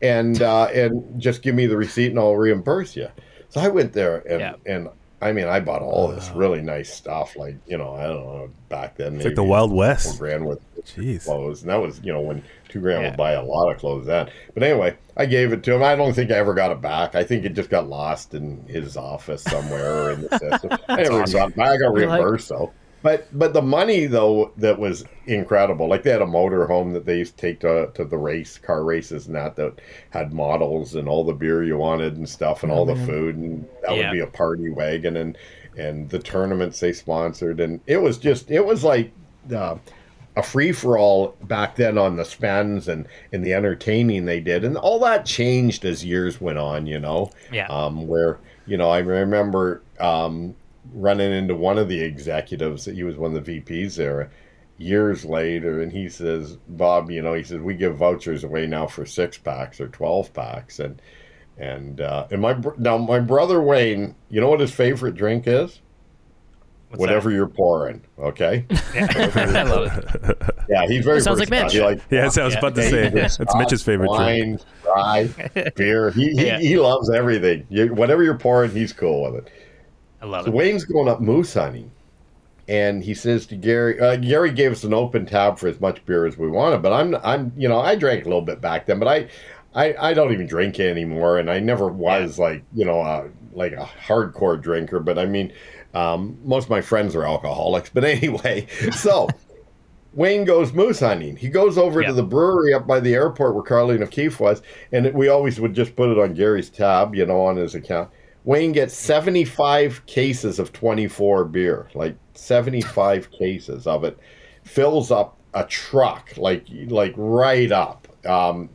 and uh, and just give me the receipt and I'll reimburse you. So I went there and Yeah. and I mean I bought all this really nice stuff. Like you know I don't know back then It's like the Wild four West. grand worth Jeez. clothes, and that was you know when two grand Yeah. would buy a lot of clothes then. But anyway, I gave it to him. I don't think I ever got it back. I think it just got lost in his office somewhere or in the *laughs* system. I never awesome. got it back. I got Like- reimbursed though. But but the money though that was incredible. Like they had a motor home that they used to take to, to the race car races and that that had models and all the beer you wanted and stuff and all the food and that Yeah. would be a party wagon and and the tournaments they sponsored and it was just it was like uh, a free for all back then on the spends and and the entertaining they did and all that changed as years went on you know Yeah. um, where you know I remember um, running into one of the executives. That he was one of the VPs there years later, and he says, "Bob, you know, he says we give vouchers away now for six packs or twelve packs, and and uh, and my br- now my brother Wayne, you know what his favorite drink is? What's Whatever you're pouring, okay? that? *laughs* I love it. Yeah, he's very Sounds like versatile. Mitch. He like Yeah, so I was Yeah. about to say David, that's Mitch's favorite drink. wine, rye, *laughs* beer. He, he, Yeah. he loves everything. You, whatever you're pouring, he's cool with it. I love So it. Wayne's going up moose hunting, and he says to Gary, uh, Gary gave us an open tab for as much beer as we wanted, but I'm, I'm, you know, I drank a little bit back then, but I, I, I don't even drink anymore, and I never was like, you know, uh, like a hardcore drinker. But I mean, um, most of my friends are alcoholics. But *laughs* anyway, so. *laughs* Wayne goes moose hunting. He goes over Yeah. to the brewery up by the airport where Carling O'Keefe was, and we always would just put it on Gary's tab, you know, on his account. Wayne gets 75 cases of 24 beer, like 75 *laughs* cases of it, fills up a truck, like like right up, um,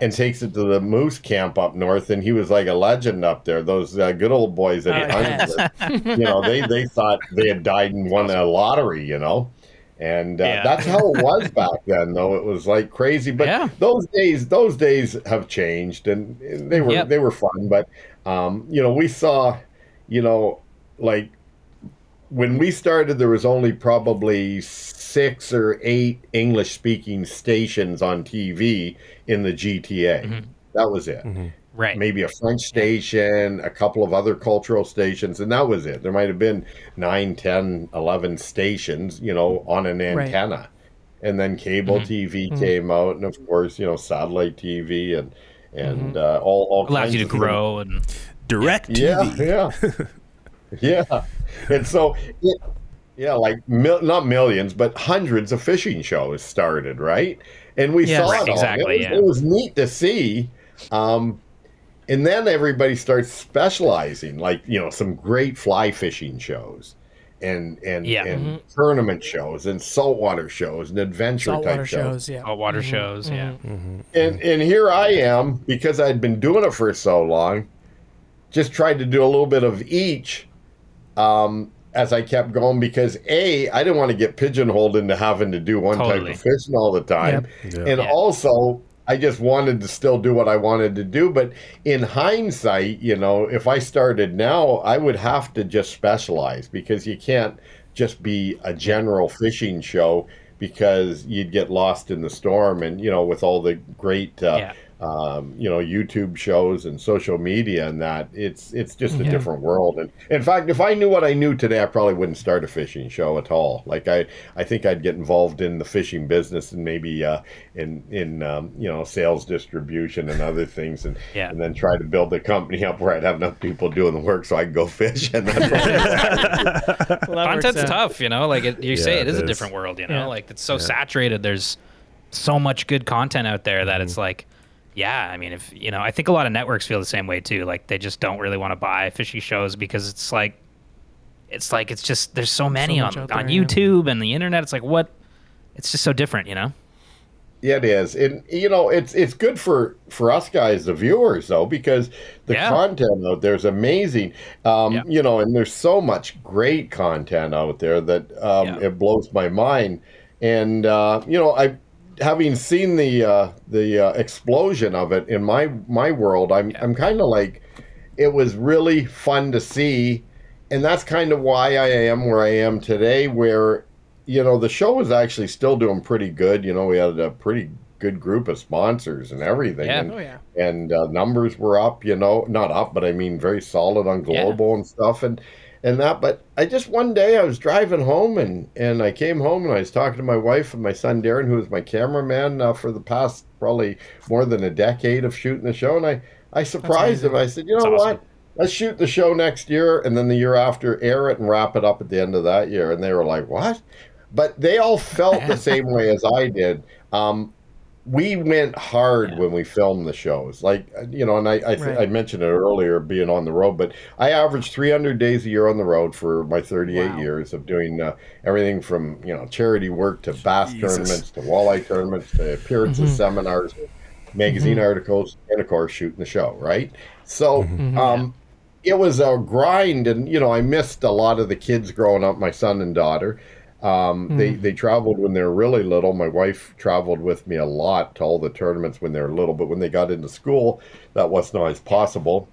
and takes it to the moose camp up north. And he was like a legend up there. Those uh, good old boys that he Oh, hunted with, *laughs* you know, they they thought they had died and won a lottery, you know. And uh, Yeah. that's how it *laughs* was back then, though. It was like crazy, but Yeah. those days, those days have changed, and they were Yep. they were fun. But um, you know, we saw, you know, like when we started, there was only probably six or eight English speaking stations on TV in the GTA. Mhm. That was it. Right. Maybe a French station, a couple of other cultural stations, and that was it. There might have been nine, ten, eleven stations, you know, on an antenna. Right. antenna. And then cable Mhm. TV Mhm. came out, and of course, you know, satellite TV and and uh, all all Allows kinds you to of things. grow and Direct Yeah, TV. yeah, *laughs* yeah. And so, it, yeah, like mil- not millions, but hundreds of fishing shows started, right? And we Yes. saw Right, it all. exactly, It was, yeah. it was neat to see. Um, and then everybody starts specializing, like you know, some great fly fishing shows. And and Yeah. and mm-hmm. tournament shows and saltwater shows and adventure Saltwater type shows. shows, yeah. Saltwater mm-hmm. shows, yeah. Mm-hmm. And and here I am because I'd been doing it for so long, just tried to do a little bit of each um, as I kept going because a I didn't want to get pigeonholed into having to do one Totally. type of fishing all the time, Yep. and Yeah. also I just wanted to still do what I wanted to do. But in hindsight, you know, if I started now, I would have to just specialize because you can't just be a general fishing show because you'd get lost in the storm. And you know, with all the great, uh, Yeah. Um, you know, YouTube shows and social media and that, it's it's just a Yeah. different world. And in fact, if I knew what I knew today, I probably wouldn't start a fishing show at all. Like I, I think I'd get involved in the fishing business and maybe uh, in in um, you know sales distribution and other things, and Yeah. and then try to build the company up where I'd have enough people doing the work so I could go fish. And that's what Well, *laughs* that Content's out. tough, you know. Like it, you say, Yeah, it is it a different world, you know. Yeah. Like it's so saturated. There's so much good content out there that it's like, yeah. I mean, if you know, I think a lot of networks feel the same way too. Like they just don't really want to buy fishy shows because it's like, it's like it's just there's so many much on out on there, yeah. YouTube and the internet. It's like what, it's just so different, you know. Yeah, it is, and you know, it's it's good for for us guys, the viewers, though, because the Yeah. content out there is amazing. Um, Yeah. You know, and there's so much great content out there that um, Yeah. it blows my mind. And uh, you know, I having seen the uh, the uh, explosion of it in my my world, I'm I'm kind of like, it was really fun to see, and that's kind of why I am where I am today, where you know, the show was actually still doing pretty good. You know, we had a pretty good group of sponsors and everything. Yeah. And, Oh yeah. and uh, numbers were up, you know, not up, but I mean very solid on Yeah. global and stuff and and that. But I just one day I was driving home and and I came home and I was talking to my wife and my son Darren, who was my cameraman uh, for the past probably more than a decade of shooting the show, and I I surprised him. I said, you know That's awesome. what? Let's shoot the show next year, and then the year after, air it and wrap it up at the end of that year. And they were like, "What?" But they all felt the *laughs* same way as I did. Um, we went hard Yeah. when we filmed the shows like uh, you know and i I, th- Right. I mentioned it earlier being on the road but i averaged 300 days a year on the road for my 38 Wow. years of doing uh, everything from you know charity work to bass Jesus. tournaments to walleye tournaments to appearances Mhm. seminars magazine articles and of course shooting the show right so Mhm. um it was a grind and you know i missed a lot of the kids growing up my son and daughter um, they they traveled when they were really little. My wife traveled with me a lot to all the tournaments when they were little, but when they got into school, that wasn't always possible.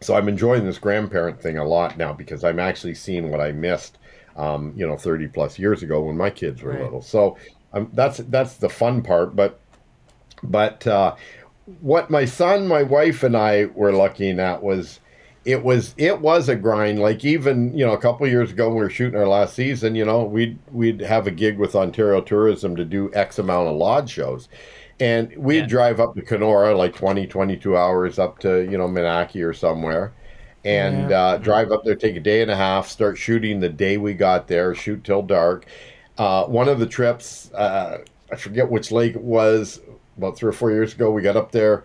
So I'm enjoying this grandparent thing a lot now because I'm actually seeing what I missed, um, you know, 30 plus years ago when my kids were Right. little. So um, that's that's the fun part. But but uh, what my son, my wife, and I were looking at was it was it was a grind. Like even you know a couple years ago when we were shooting our last season, you know we'd we'd have a gig with Ontario Tourism to do X amount of lodge shows. And we'd Yeah. drive up to Kenora like 20, 22 hours up to, you know, Minaki or somewhere and Yeah. uh, drive up there, take a day and a half, start shooting the day we got there, shoot till dark. Uh, one of the trips, uh, I forget which lake it was, about three or four years ago, we got up there.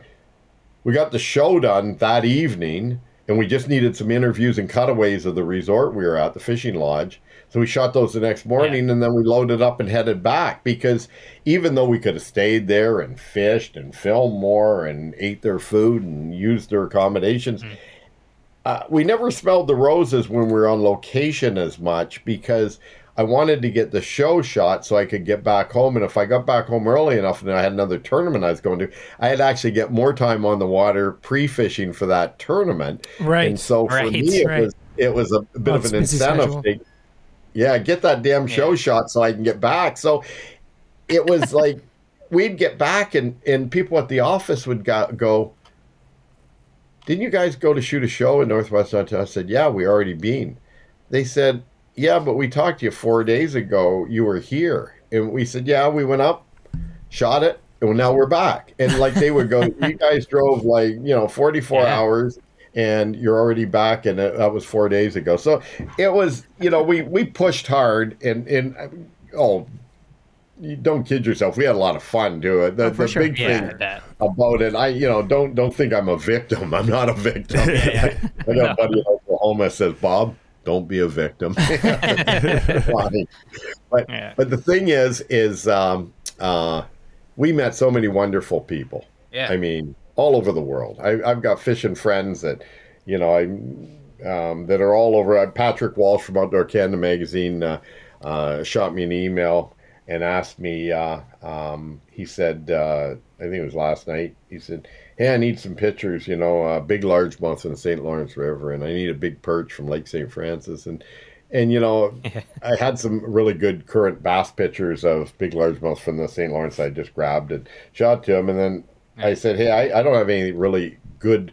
We got the show done that evening, and we just needed some interviews and cutaways of the resort we were at, the fishing lodge. So we shot those the next morning, and then we loaded up and headed back because even though we could have stayed there and fished and filmed more and ate their food and used their accommodations, uh, we never smelled the roses when we were on location as much because I wanted to get the show shot so I could get back home. And if I got back home early enough and I had another tournament I was going to, I had actually get more time on the water pre-fishing for that tournament. Right. And so for Right. me, it Right. was it was a bit Oh, of an busy incentive. To, yeah, get that damn show Yeah. shot so I can get back. So it was *laughs* like we'd get back and and people at the office would go, go didn't you guys go to shoot a show in Northwest Ontario? I said, yeah, we already been. They said, yeah, but we talked to you four days ago. You were here. And we said, yeah, we went up, shot it, and now we're back. And like they would go, *laughs* you guys drove like, you know, 44 Yeah. hours and you're already back. And it, that was four days ago. So it was, you know, we, we pushed hard and, and uh, oh, you don't kid yourself. We had a lot of fun doing it. The, Oh, for the sure. big Yeah, thing about it. I, you know, don't don't think I'm a victim. *laughs* I'm not a victim. *laughs* Yeah, I got a buddy in Oklahoma says, Bob, Don't be a victim. *laughs* But Yeah. but the thing is, is um, uh, we met so many wonderful people. Yeah. I mean, all over the world. I, I've got fishing friends that, you know, I um, that are all over. Patrick Walsh from Outdoor Canada magazine uh, uh, shot me an email and asked me. Uh, um, he said, uh, I think it was last night. He said, "Hey, I need some pictures. You know, uh, big largemouth in the St. Lawrence River, and I need a big perch from Lake St. Francis." And and you know, *laughs* I had some really good current bass pictures of big largemouth from the St. Lawrence I just grabbed and shot to him. And then I said, "Hey, I, I don't have any really good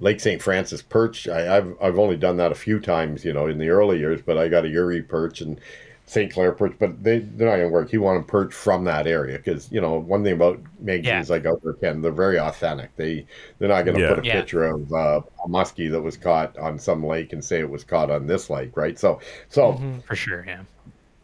Lake St. Francis perch. I, I've I've only done that a few times, you know, in the early years. But I got a Erie perch and St. Clair perch, but they they're not going to work. He wanted perch from that area because you know one thing about magazines like Outdoor Ken, they're very authentic. They they're not going to Yeah. put a Yeah. picture of uh, a muskie that was caught on some lake and say it was caught on this lake, right? So so For sure, yeah.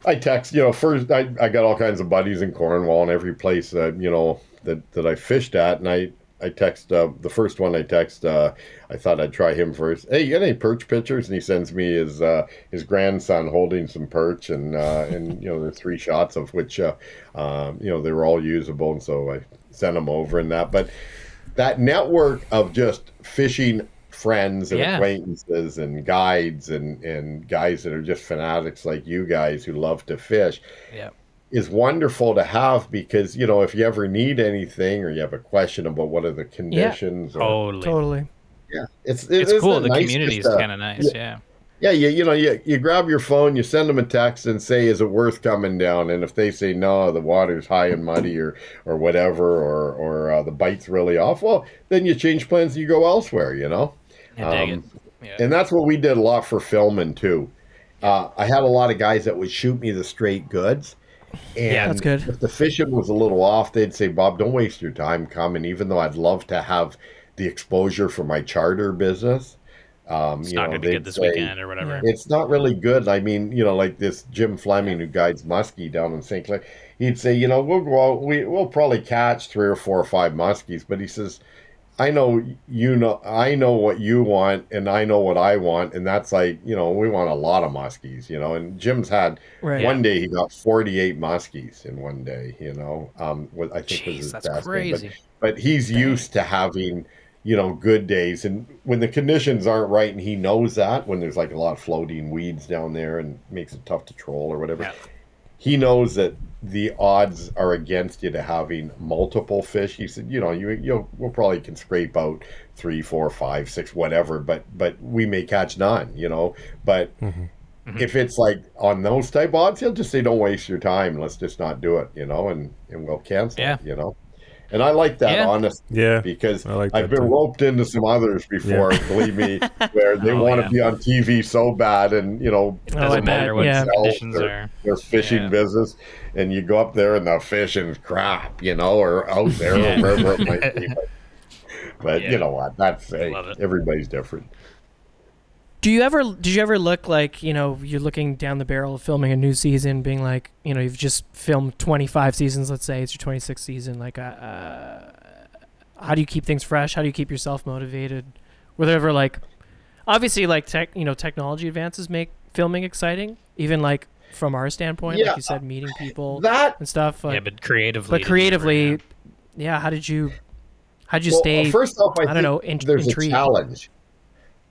I text, you know, first I, I got all kinds of buddies in Cornwall and every place that, you know, that, that I fished at. And I, I text, uh, the first one I text, uh, I thought I'd try him first. Hey, you got any perch pictures? And he sends me his, uh, his grandson holding some perch and, uh, and, you know, there's three shots of which, uh, um, you know, they were all usable. And so I sent them over and that, but that network of just fishing friends and Yeah. acquaintances and guides and, and guys that are just fanatics like you guys who love to fish Yeah. is wonderful to have because you know if you ever need anything or you have a question about what are the conditions or Totally. Totally. Yeah it's it It's isn't cool. The nice community is kind of nice. Yeah. yeah you, you know you, you grab your phone you send them a text and say is it worth coming down and if they say no the water's high and muddy or or whatever or or uh, the bite's really off well then you change plans and you go elsewhere you know I dig Um, it. Yeah. and that's what we did a lot for filming too. Uh, I had a lot of guys that would shoot me the straight goods. And Yeah, that's good. If the fishing was a little off, they'd say, Bob, don't waste your time coming, even though I'd love to have the exposure for my charter business. Um, It's you not know, going to be they'd good this say, weekend or whatever. It's not really good. I mean, you know, like this Jim Fleming who guides muskie down in St. Clair, he'd say, you know, we'll go out, we, we'll probably catch three or four or five muskies, but he says, I know you know I know what you want and I know what I want and that's like you know we want a lot of muskies you know and Jim's had Right. one day he got 48 muskies in one day you know um what I think was his that's best day. crazy. but, but he's used to having you know good days and when the conditions aren't right and he knows that when there's like a lot of floating weeds down there and makes it tough to troll or whatever Yeah. he knows that the odds are against you to having multiple fish. He said, you know, you you we'll probably can scrape out three, four, five, six, whatever, but but we may catch none, you know. But mm-hmm. Mm-hmm. if it's like on those type odds, he'll just say, don't waste your time. Let's just not do it, you know, and and we'll cancel Yeah. it, you know. And I like that Yeah. honest Yeah. because I like I've been too. roped into some others before, believe me, *laughs* where they Oh, want to be on TV so bad, and you know, Oh, I Doesn't matter what yeah. conditions their, are. their fishing Yeah. business, and you go up there and the fishing's crap, you know, or out there *laughs* Yeah. or wherever it might be. *laughs* But, but Yeah. you know what? That's hey, everybody's different. Do you ever did you ever look like, you know, you're looking down the barrel of filming a new season being like, you know, you've just filmed 25 seasons, let's say it's your 26th season, like uh, uh how do you keep things fresh? How do you keep yourself motivated? Were there ever like obviously like tech, you know, technology advances make filming exciting, even like from our standpoint, Yeah. like you said meeting people That and stuff, like, yeah, but creatively. but creatively, yeah, how did you how did you well, stay first off, I, I don't know, in- there's intrigued. a challenge.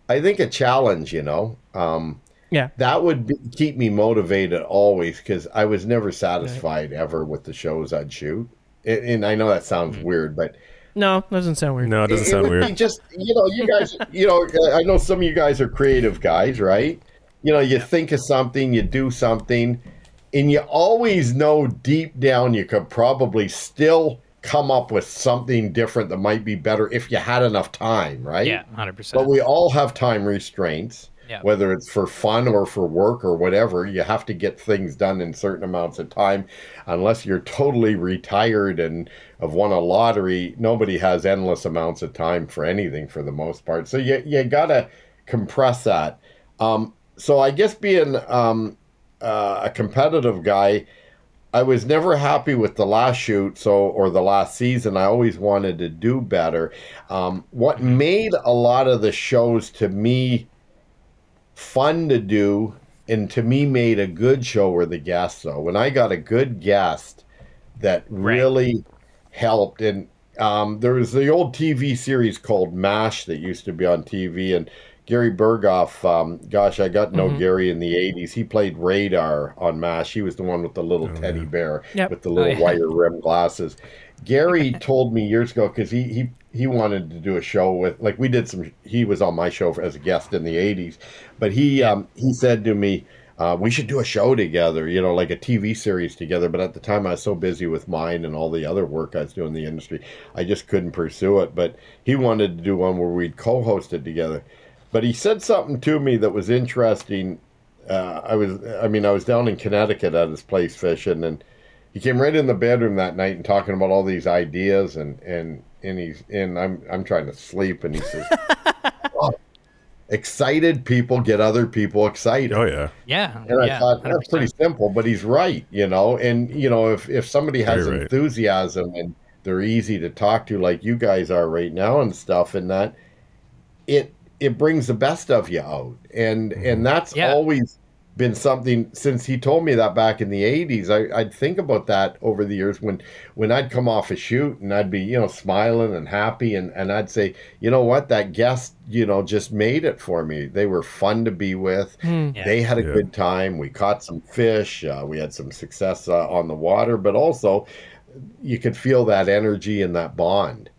I think a challenge, you know, um, Yeah. that would be, keep me motivated always because I was never satisfied ever with the shows I'd shoot. And, and I know that sounds Mm-hmm. weird, but No, doesn't sound weird. No, it doesn't it sound would weird. Just you know, you guys, you know, I know some of you guys are creative guys, right? You know, you think of something, you do something, and you always know deep down you could probably still come up with something different that might be better if you had enough time, right? Yeah, 100%. But we all have time restraints. Yeah. Whether it's for fun or for work or whatever, you have to get things done in certain amounts of time. Unless you're totally retired and have won a lottery, nobody has endless amounts of time for anything for the most part. So you you gotta compress that. Um, so I guess being um, uh, a competitive guy, I was never happy with the last shoot, so or the last season. I always wanted to do better. Um, what made a lot of the shows to me fun to do, and to me made a good show were the guests. Though when I got a good guest that Right. really helped, and um, there was the old TV series called MASH that used to be on TV, and Gary Burghoff. Um, gosh, I got to know Gary in the '80s. He played Radar on MASH. He was the one with the little teddy bear Yep. with the little yeah. wire rim glasses. Gary *laughs* told me years ago because he, he he wanted to do a show with like we did some. He was on my show as a guest in the '80s, but he um, he said to me. Uh, we should do a show together, you know, like a TV series together. But at the time, I was so busy with mine and all the other work I was doing in the industry, I just couldn't pursue it. But he wanted to do one where we'd co-host it together. But he said something to me that was interesting. Uh, I was, I mean, I was down in Connecticut at his place fishing, and he came right in the bedroom that night and talking about all these ideas, and and and he's and I'm I'm trying to sleep, and he says, *laughs* "Oh, "Excited people get other people excited." Oh yeah. Yeah. And I yeah, thought that's 100%. pretty simple, but he's right, you know. And you know, if if somebody has Very right. enthusiasm and they're easy to talk to, like you guys are right now and stuff, and that it it brings the best of you out, and Mm-hmm. and that's Yeah. always been something since he told me that back in the 80s I, i'd think about that over the years when when i'd come off a shoot and i'd be you know smiling and happy and, and i'd say you know what that guest you know just made it for me they were fun to be with Hmm. Yeah. they had a Yeah. good time we caught some fish uh, we had some success uh, on the water but also you could feel that energy and that bond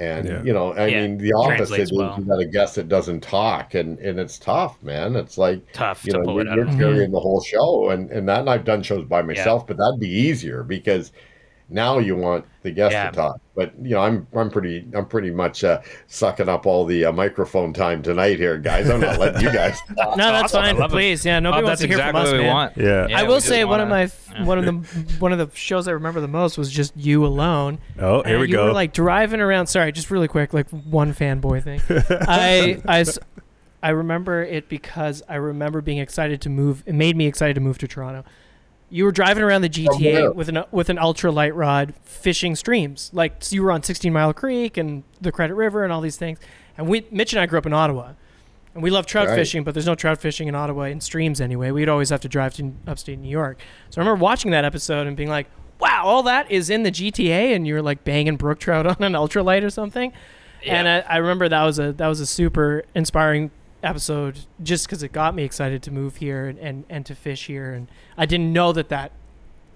and Yeah. you know i Yeah, mean the opposite translates is well. you got a guest that doesn't talk and and it's tough man it's like tough you to know, pull you're, it out. you're of. carrying mm-hmm. the whole show, and and that and I've done shows by myself, but that'd be easier because now you want the guest Yeah. to talk. But you know, I'm I'm pretty I'm pretty much uh, sucking up all the uh, microphone time tonight here, guys. I'm not letting you guys. *laughs* Talk. No, that's awesome. Fine. love it. Please, yeah. Nobody Oh, wants that's to hear exactly from us, what we man. want. Yeah. Yeah, I we will just say one of my *laughs* f one of the one of the shows I remember the most was just you alone. Oh, here And we you go. were like driving around. Sorry, just really quick, like one fanboy thing. *laughs* I I. I remember it because I remember being excited to move. It made me excited to move to Toronto. You were driving around the oh, GTA where? with an with an ultra light rod, fishing streams. Like so you were on 16 Mile Creek and the Credit River and all these things. And we, Mitch and I grew up in Ottawa, and we love trout Right. fishing, but there's no trout fishing in Ottawa in streams anyway. We'd always have to drive to upstate New York. So I remember watching that episode and being like, "Wow, all that is in the GTA," and you're like banging brook trout *laughs* on an ultralight or something. Yeah. And I, I remember that was a that was a super inspiring episode, just because it got me excited to move here and, and, and to fish here, and I didn't know that that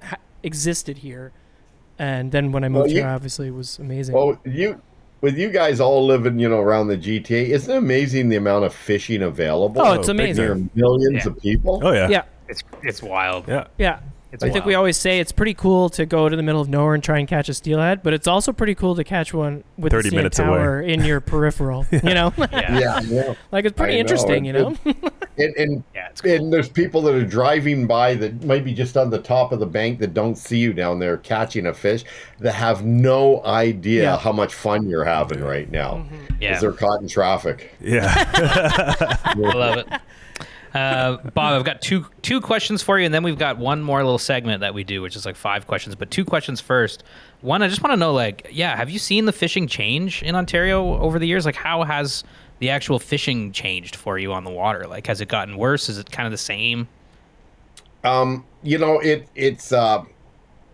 ha- existed here. And then when I moved Well, you- here, obviously it was amazing. Well, you with you guys all living, you know, around the GTA, isn't it amazing the amount of fishing available? Oh, it's amazing. There are millions Yeah. of people. Oh yeah. yeah, It's it's wild. Yeah. yeah. It's I think we always say it's pretty cool to go to the middle of nowhere and try and catch a steelhead, but it's also pretty cool to catch one with 30 the CN minutes away. tower in your peripheral. *laughs* You know, Yeah. *laughs* Yeah, yeah. like it's pretty I interesting. and- You know, *laughs* And, and Yeah, it's cool. and there's people that are driving by that might be just on the top of the bank that don't see you down there catching a fish that have no idea Yeah. how much fun you're having right now mm-hmm. yeah, because they're caught in traffic. Yeah. I love it. Uh, Bob, I've got two two questions for you, and then we've got one more little segment that we do, which is like five questions. But two questions first. One, I just want to know, like, yeah, have you seen the fishing change in Ontario over the years? Like, how has the actual fishing changed for you on the water? Like, has it gotten worse? Is it kind of the same? Um, you know, it it's uh,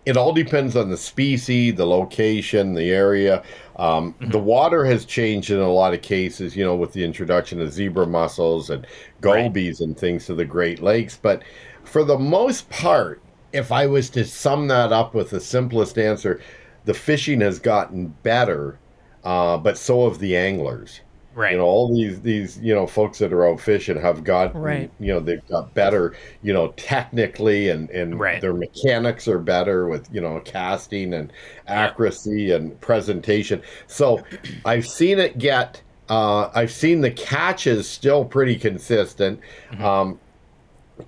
it all depends on the species, the location, the area. Um, The water has changed in a lot of cases, you know, with the introduction of zebra mussels and Right. gobies and things to the Great Lakes. But for the most part, if I was to sum that up with the simplest answer, the fishing has gotten better, uh, but so have the anglers. Right. You know, all these these you know folks that are out fishing have got Right. you know they've got better you know technically and and Right. their mechanics are better with you know casting and accuracy and presentation. So I've seen it get. Uh, I've seen the catches still pretty consistent. Um,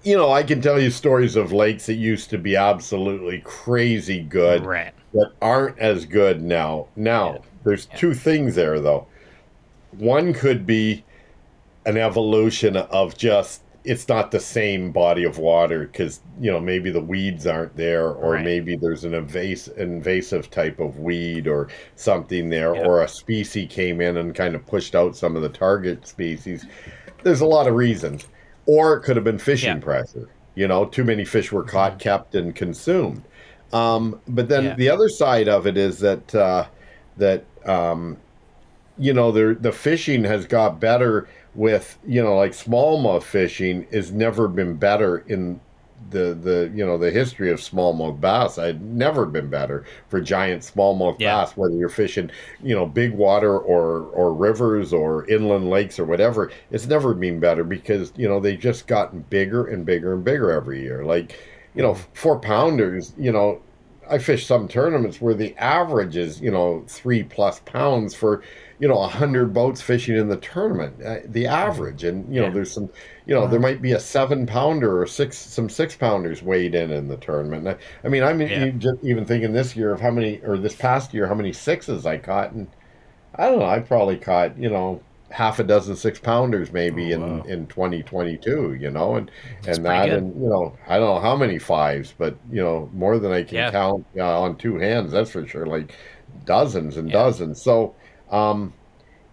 you know, I can tell you stories of lakes that used to be absolutely crazy good right. that aren't as good now. Now, Yeah. there's two things there though. One could be an evolution of just it's not the same body of water because you know maybe the weeds aren't there or Right. maybe there's an invasive invasive type of weed or something there Yeah. or a species came in and kind of pushed out some of the target species there's a lot of reasons or it could have been fishing Yeah. pressure. You know, too many fish were caught, kept, and consumed. Um, but then Yeah. the other side of it is that uh, that um, you know the the fishing has got better with you know like smallmouth fishing has never been better in the the you know the history of smallmouth bass. Had never been better for giant smallmouth Yeah. bass whether you're fishing you know big water or or rivers or inland lakes or whatever it's never been better because you know they just gotten bigger and bigger and bigger every year. Like you know mm-hmm. four pounders you know I fish some tournaments where the average is, you know, three plus pounds for, you know, a hundred boats fishing in the tournament. Uh, the average, and you know, Yeah. there's some, you know, there might be a seven pounder or six, some six pounders weighed in in the tournament. I, I mean, I'm Yeah. just even thinking this year of how many, or this past year, how many sixes I caught, and I don't know, I probably caught, you know, half a dozen six pounders maybe Oh, in wow. in 2022 you know and That's and that good. and you know i don't know how many fives but you know more than i can Yeah. count uh, on two hands that's for sure like dozens and dozens so um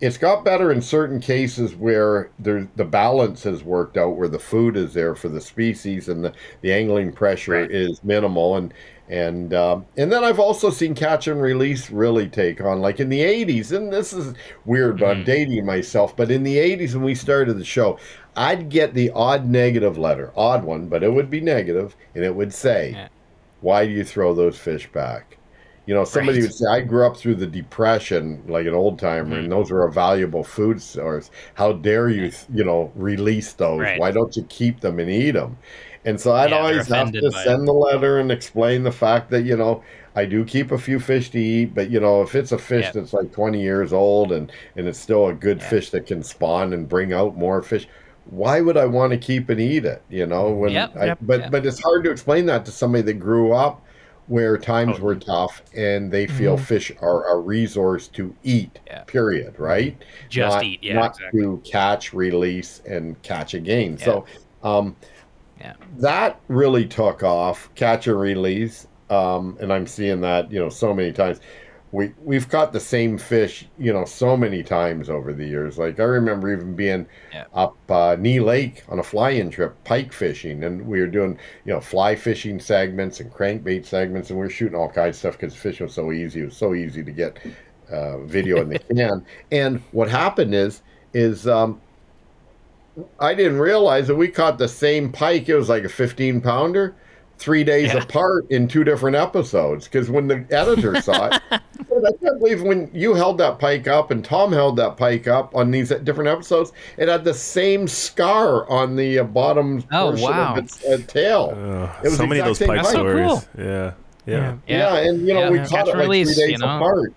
it's got better in certain cases where there's the balance has worked out where the food is there for the species and the, the angling pressure Right. is minimal and and um, and then I've also seen catch and release really take on like in the 80s and this is weird but I'm Mhm. dating myself but in the 80s when we started the show I'd get the odd negative letter odd one but it would be negative and it would say Yeah. why do you throw those fish back you know, somebody Right. would say, I grew up through the Depression like an old timer, Mhm. and those were a valuable food source. How dare you, you know, release those? Right. Why don't you keep them and eat them? And so I'd Yeah, always have to by it. send the letter and explain the fact that, you know, I do keep a few fish to eat, but, you know, if it's a fish Yeah. that's like 20 years old and, and it's still a good Yeah. fish that can spawn and bring out more fish, why would I want to keep and eat it? You know, when Yep, I, yep, but yep. but it's hard to explain that to somebody that grew up where times were tough and they feel Mhm. fish are a resource to eat. Yeah. Period. Right. Just not, eat. Yeah, Not exactly. to catch, release, and catch again. Yeah. So, um, Yeah. that really took off. Catch and release. Um, and I'm seeing that you know so many times. We we've caught the same fish you know so many times over the years. Like I remember even being Yeah. up uh, Knee Lake on a fly-in trip, pike fishing, and we were doing you know fly fishing segments and crankbait segments, and we were shooting all kinds of stuff because fishing was so easy. It was so easy to get uh, video in the *laughs* can. And what happened is is um, I didn't realize that we caught the same pike. It was like a 15 pounder, three days Yeah. apart in two different episodes. Because when the editor saw it, *laughs* I can't believe when you held that pike up and Tom held that pike up on these different episodes, it had the same scar on the uh, bottom Oh, portion wow. of its uh, tail. Uh, It was so many of those pike pike. That's so stories. cool. Yeah. Yeah. Yeah. Yeah, and you know Yeah, we yeah. caught Catch it like release, three days you know? apart.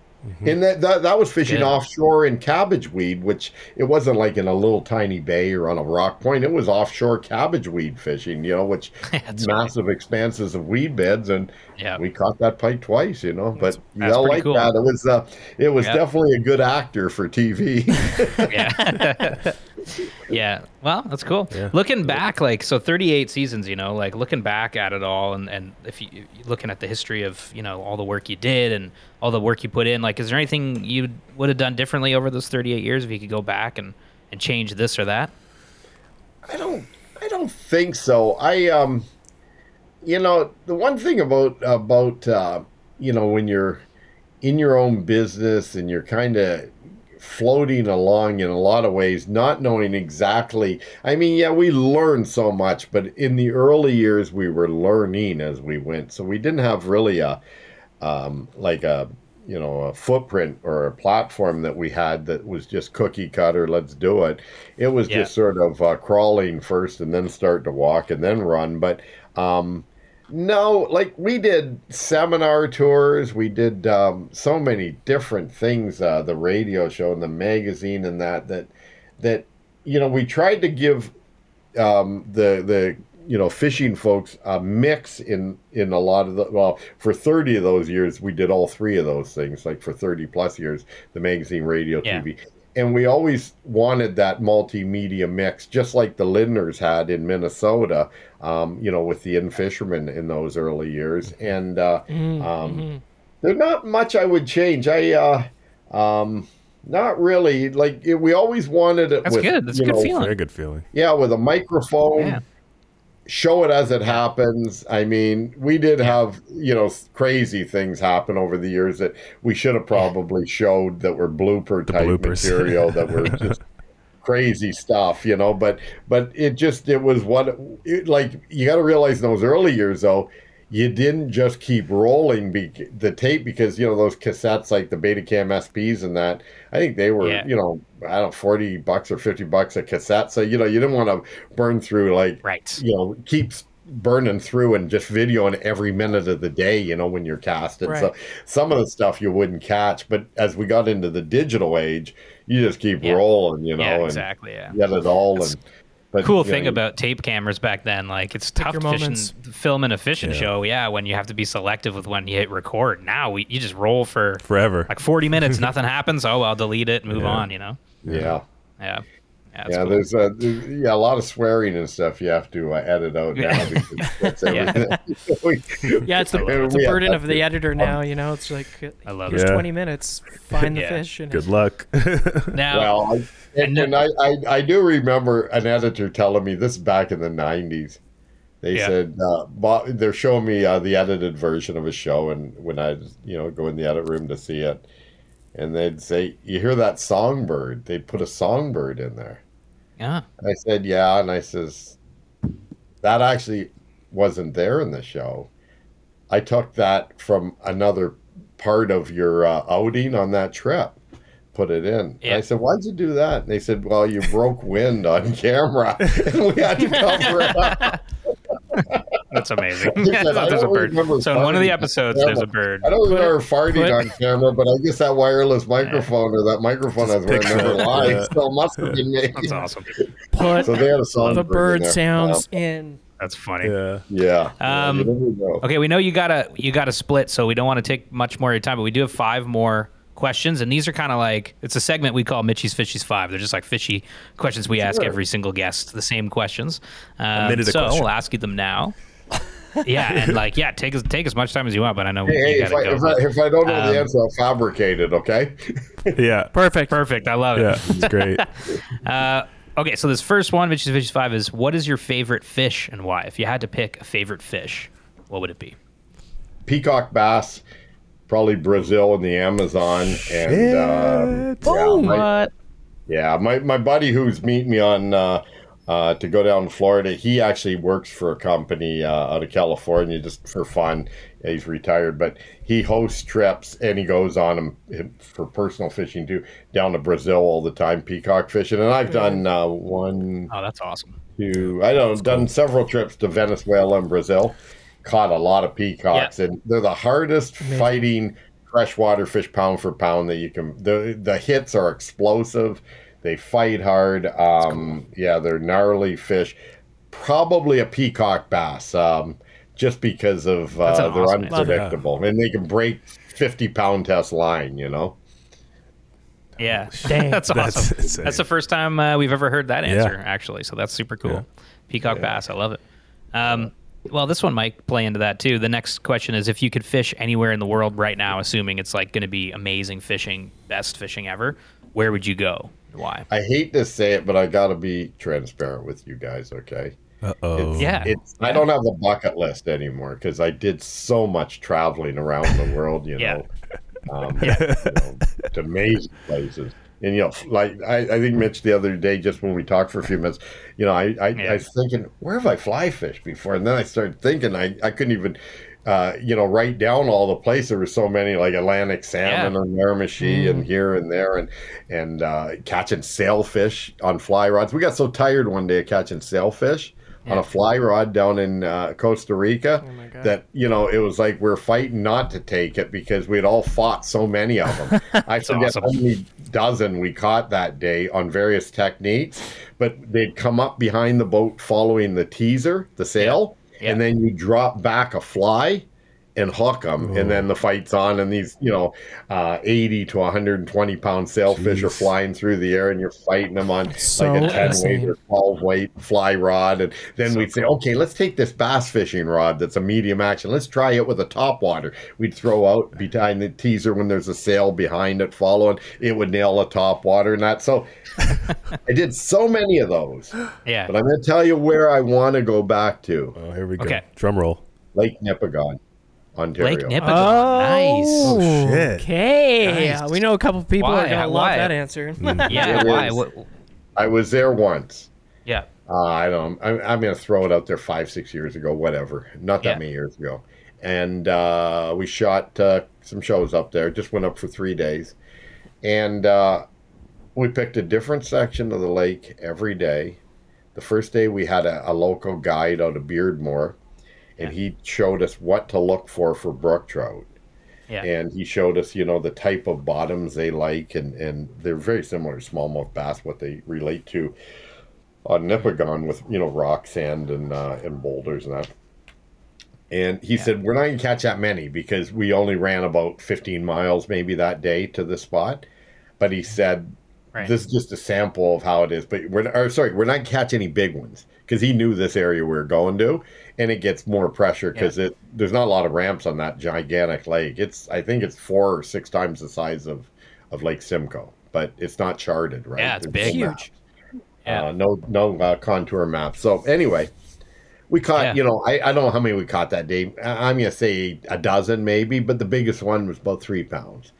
And that, that that was fishing Good. offshore in cabbage weed, which it wasn't like in a little tiny bay or on a rock point. It was offshore cabbage weed fishing, you know, which *laughs* That's right. massive expanses of weed beds, and Yeah. we caught that pike twice, you know. But that's yeah, like cool. that. It was uh, it was Yeah. definitely a good actor for TV. *laughs* yeah. *laughs* *laughs* yeah. Well, that's cool. Yeah. Looking back, like so, 38 seasons. You know, like looking back at it all, and and if you looking at the history of you know all the work you did and all the work you put in, like, is there anything you would have done differently over those 38 years if you could go back and and change this or that? I don't I don't think so. I um you know, the one thing about about uh you know when you're in your own business and you're kind of floating along in a lot of ways not knowing exactly I mean yeah we learned so much but in the early years we were learning as we went. So we didn't have really a um like a you know a footprint or a platform that we had that was just cookie cutter let's do it. It was Yeah. just sort of uh, crawling first and then start to walk and then run. But um no like we did seminar tours we did um, so many different things uh, the radio show and the magazine and that that that you know we tried to give um, the the you know fishing folks a mix in in a lot of the well for 30 of those years we did all three of those things like for 30 plus years the magazine radio Yeah. tv and we always wanted that multimedia mix just like the lindners had in minnesota um, you know with the In-Fisherman in those early years and uh, Mhm, Um, mhm. there's not much I would change. I, uh, um, Not really. Like it, we always wanted it. That's with, good. That's a good know, feeling. Very good feeling. Yeah, with a microphone. Yeah. Show it as it happens. I mean, we did have you know crazy things happen over the years that we should have probably showed that were blooper type material that were *laughs* just crazy stuff, you know. But but it just it was what it, like you got to realize in those early years though, you didn't just keep rolling be, the tape because you know those cassettes like the Betacam SPs and that. I think they were Yeah. you know I don't know forty bucks or fifty bucks a cassette. So you know you didn't want to burn through like Right. you know keeps burning through and just videoing every minute of the day you know when you're casted so some of the stuff you wouldn't catch but as we got into the digital age you just keep Yeah. rolling you know Yeah, and exactly. Yeah. get it all That's and but, cool you thing know, about tape cameras back then, like it's tough your fishing, moments. filming a fishing Yeah. show. Yeah, when you have to be selective with when you hit record. Now we, you just roll for Forever. like 40 minutes, *laughs* nothing happens. Oh, I'll delete it, move Yeah. on. You know. yeah Yeah. Yeah. yeah cool. there's a there's, yeah a lot of swearing and stuff you have to uh, edit out now Yeah. because that's *laughs* Yeah. everything *laughs* Yeah, it's the, *laughs* it's we the burden of the too. editor now. You know, it's like uh, I love here's it. Yeah. 20 minutes, find the fish, and Good luck. Now, Well, I, and, And and I, I, I do remember an editor telling me this back in the 90s. They Yeah. said uh, Bo- they're showing me uh, the edited version of a show, and when I you know go in the edit room to see it, and they'd say, "You hear that songbird?" They'd put a songbird in there. Yeah. I said, "Yeah," and I says, "That actually wasn't there in the show. I took that from another part of your uh, outing on that trip." Put it in. And Yeah. I said, "Why'd you do that?" And they said, "Well, you broke wind on camera, *laughs* and we had to cover it up." *laughs* That's amazing. *laughs* I said, "I there's a bird. remember So in one of the episodes, camera. there's a bird. I don't Put- remember farting put- on camera, but I guess that wireless microphone or that microphone has was wearing picks never it lied, so must have been me. *laughs* That's awesome. put So they had a song. the bird sounds in. That's funny. yeah. Yeah. Um, yeah, you never know. Okay, we know you gotta you gotta split, so we don't want to take much more of your time, but we do have five more questions, and these are kind of like it's a segment we call Mitchy's Fishy's Five. They're just like fishy questions we ask every single guest, the same questions. Um, so question. we'll ask you them now. Yeah, and *laughs* like yeah, take as take as much time as you want, but I know Hey, you hey, if gotta I, go. if, I, if I don't know Um, the answer, I'll fabricate it, okay? *laughs* Yeah. Perfect. Perfect, I love it. Yeah. It's great. *laughs* Uh, okay, so this first one, Mitchy's Fishy's Five, is what is your favorite fish and why? If you had to pick a favorite fish, what would it be? Peacock bass, probably Brazil and the Amazon. And Shit. yeah, my, What? yeah, my, my buddy who's meeting me on uh, uh, to go down to Florida, he actually works for a company uh, out of California just for fun. He's retired, but he hosts trips and he goes on them for personal fishing too, down to Brazil all the time, peacock fishing. And I've done uh, one, Oh, that's awesome. to I don't know, done several trips to Venezuela and Brazil. Caught a lot of peacocks, and they're the hardest fighting freshwater fish pound for pound that you can. The the hits are explosive. They fight hard. Um, Yeah, they're gnarly fish. Probably a peacock bass, um, just because of uh, an they're awesome answer. unpredictable, and they can break fifty pound test line. You know. Yeah, *laughs* Dang. that's awesome. That's That's, the first time uh, we've ever heard that answer, Yeah. actually. So that's super cool. Yeah. Peacock bass, I love it. Um, well, this one might play into that too. The next question is: If you could fish anywhere in the world right now, assuming it's like going to be amazing fishing, best fishing ever, where would you go? And Why? I hate to say it, but I got to be transparent with you guys. Okay. Oh. Yeah. It's I don't have a bucket list anymore because I did so much traveling around the *laughs* world, you Yeah. know, um, you know, to amazing places. And you know, like I, I think Mitch the other day, just when we talked for a few minutes, you know, I I, Yeah. I was thinking, where have I fly fished before? And then I started thinking, I, I couldn't even, uh, you know, write down all the places. There were so many, like Atlantic salmon Yeah. and Miramichi and here and there, and and uh, catching sailfish on fly rods. We got so tired one day of catching sailfish on a fly rod down in uh, Costa Rica Oh that you know it was like we're fighting not to take it because we had all fought so many of them. *laughs* I forget awesome. how many dozen we caught that day on various techniques, but they'd come up behind the boat following the teaser, the sail, Yeah. And then you drop back a fly. And hook them, and then the fight's on, and these you know, uh, eighty to one hundred and twenty pound sailfish are flying through the air, and you're fighting them on So like a ten weight or twelve weight fly rod, and then So we'd say, okay, let's take this bass fishing rod that's a medium action, let's try it with a top water. We'd throw out behind the teaser when there's a sail behind it following, it would nail a top water and that. So *laughs* I did so many of those, Yeah. but I'm going to tell you where I want to go back to Oh, here we go. Okay. Drum roll. Lake Nipigon, Ontario. Lake Nipigon. Oh, Nice. Oh, shit. Okay, Nice. we know a couple people Why? are gonna love that answer. *laughs* Yeah. It Why? What? I was there once. Yeah. Uh, I don't. I'm, I'm going to throw it out there. Five, six years ago, whatever. Not that Yeah. many years ago. And uh, we shot uh, some shows up there. Just went up for three days, and uh, we picked a different section of the lake every day. The first day we had a, a local guide out of Beardmore, and he showed us what to look for for brook trout. Yeah. And he showed us, you know, the type of bottoms they like, and, and they're very similar to smallmouth bass, what they relate to on Nipigon with, you know, rock, sand, and uh, and boulders and that. And he said, We're not going to catch that many because we only ran about 15 miles maybe that day to the spot. But he said, Right. This is just a sample of how it is. But we're, or, sorry, we're not catching any big ones because he knew this area we were going to. And it gets more pressure because it there's not a lot of ramps on that gigantic lake. It's I think it's four or six times the size of, of Lake Simcoe, but it's not charted, right? Yeah, it's There's big. no Huge. Yeah. uh, no no uh, contour map. So anyway, we caught. Yeah. You know, I, I don't know how many we caught that day. I'm gonna say a dozen maybe, but the biggest one was about three pounds.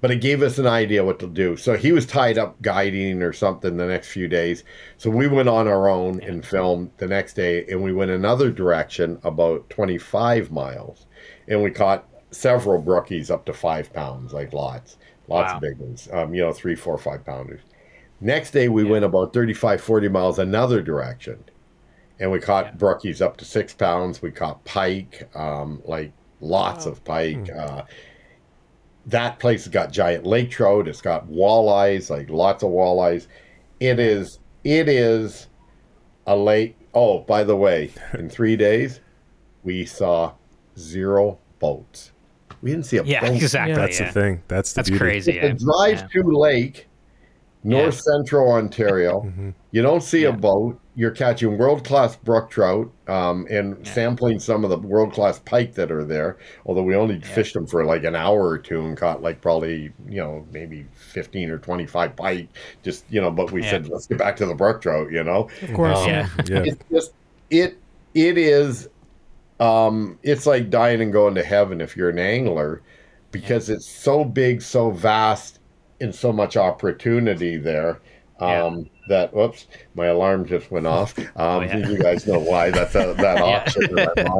But it gave us an idea what to do. So he was tied up guiding or something the next few days. So we went on our own and filmed the next day, and we went another direction about 25 miles, and we caught several brookies up to five pounds, like lots, lots Wow. of big ones. Um, you know, three, four, five pounders. Next day, we went about 35, 40 miles another direction. And we caught Yeah. brookies up to six pounds. We caught pike, um, like lots of pike. Uh, that place has got giant lake trout. It's got walleyes, like lots of walleyes. It is, it is a lake. Oh, by the way, in three days, we saw zero boats. We didn't see a boat. Yeah. boat. Exactly. That's yeah. the thing. That's the That's beauty. crazy. It's a yeah. drive to lake, north central Ontario. *laughs* Mhm. You don't see Yeah. a boat. You're catching world class brook trout um, and Yeah. sampling some of the world class pike that are there. Although we only fished them for like an hour or two and caught like probably you know maybe fifteen or twenty five pike. Just you know, but we Yeah. said let's get back to the brook trout. You know, Of course. Um, Yeah. *laughs* Yeah. it's just it it is um it's like dying and going to heaven if you're an angler because it's so big so vast and so much opportunity there Yeah. um that whoops my alarm just went *laughs* off um Oh, *laughs* yeah. you guys know why that's a, that Yeah. auction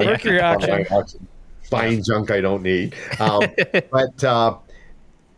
Mercury auction. Buying junk i don't need um *laughs* but uh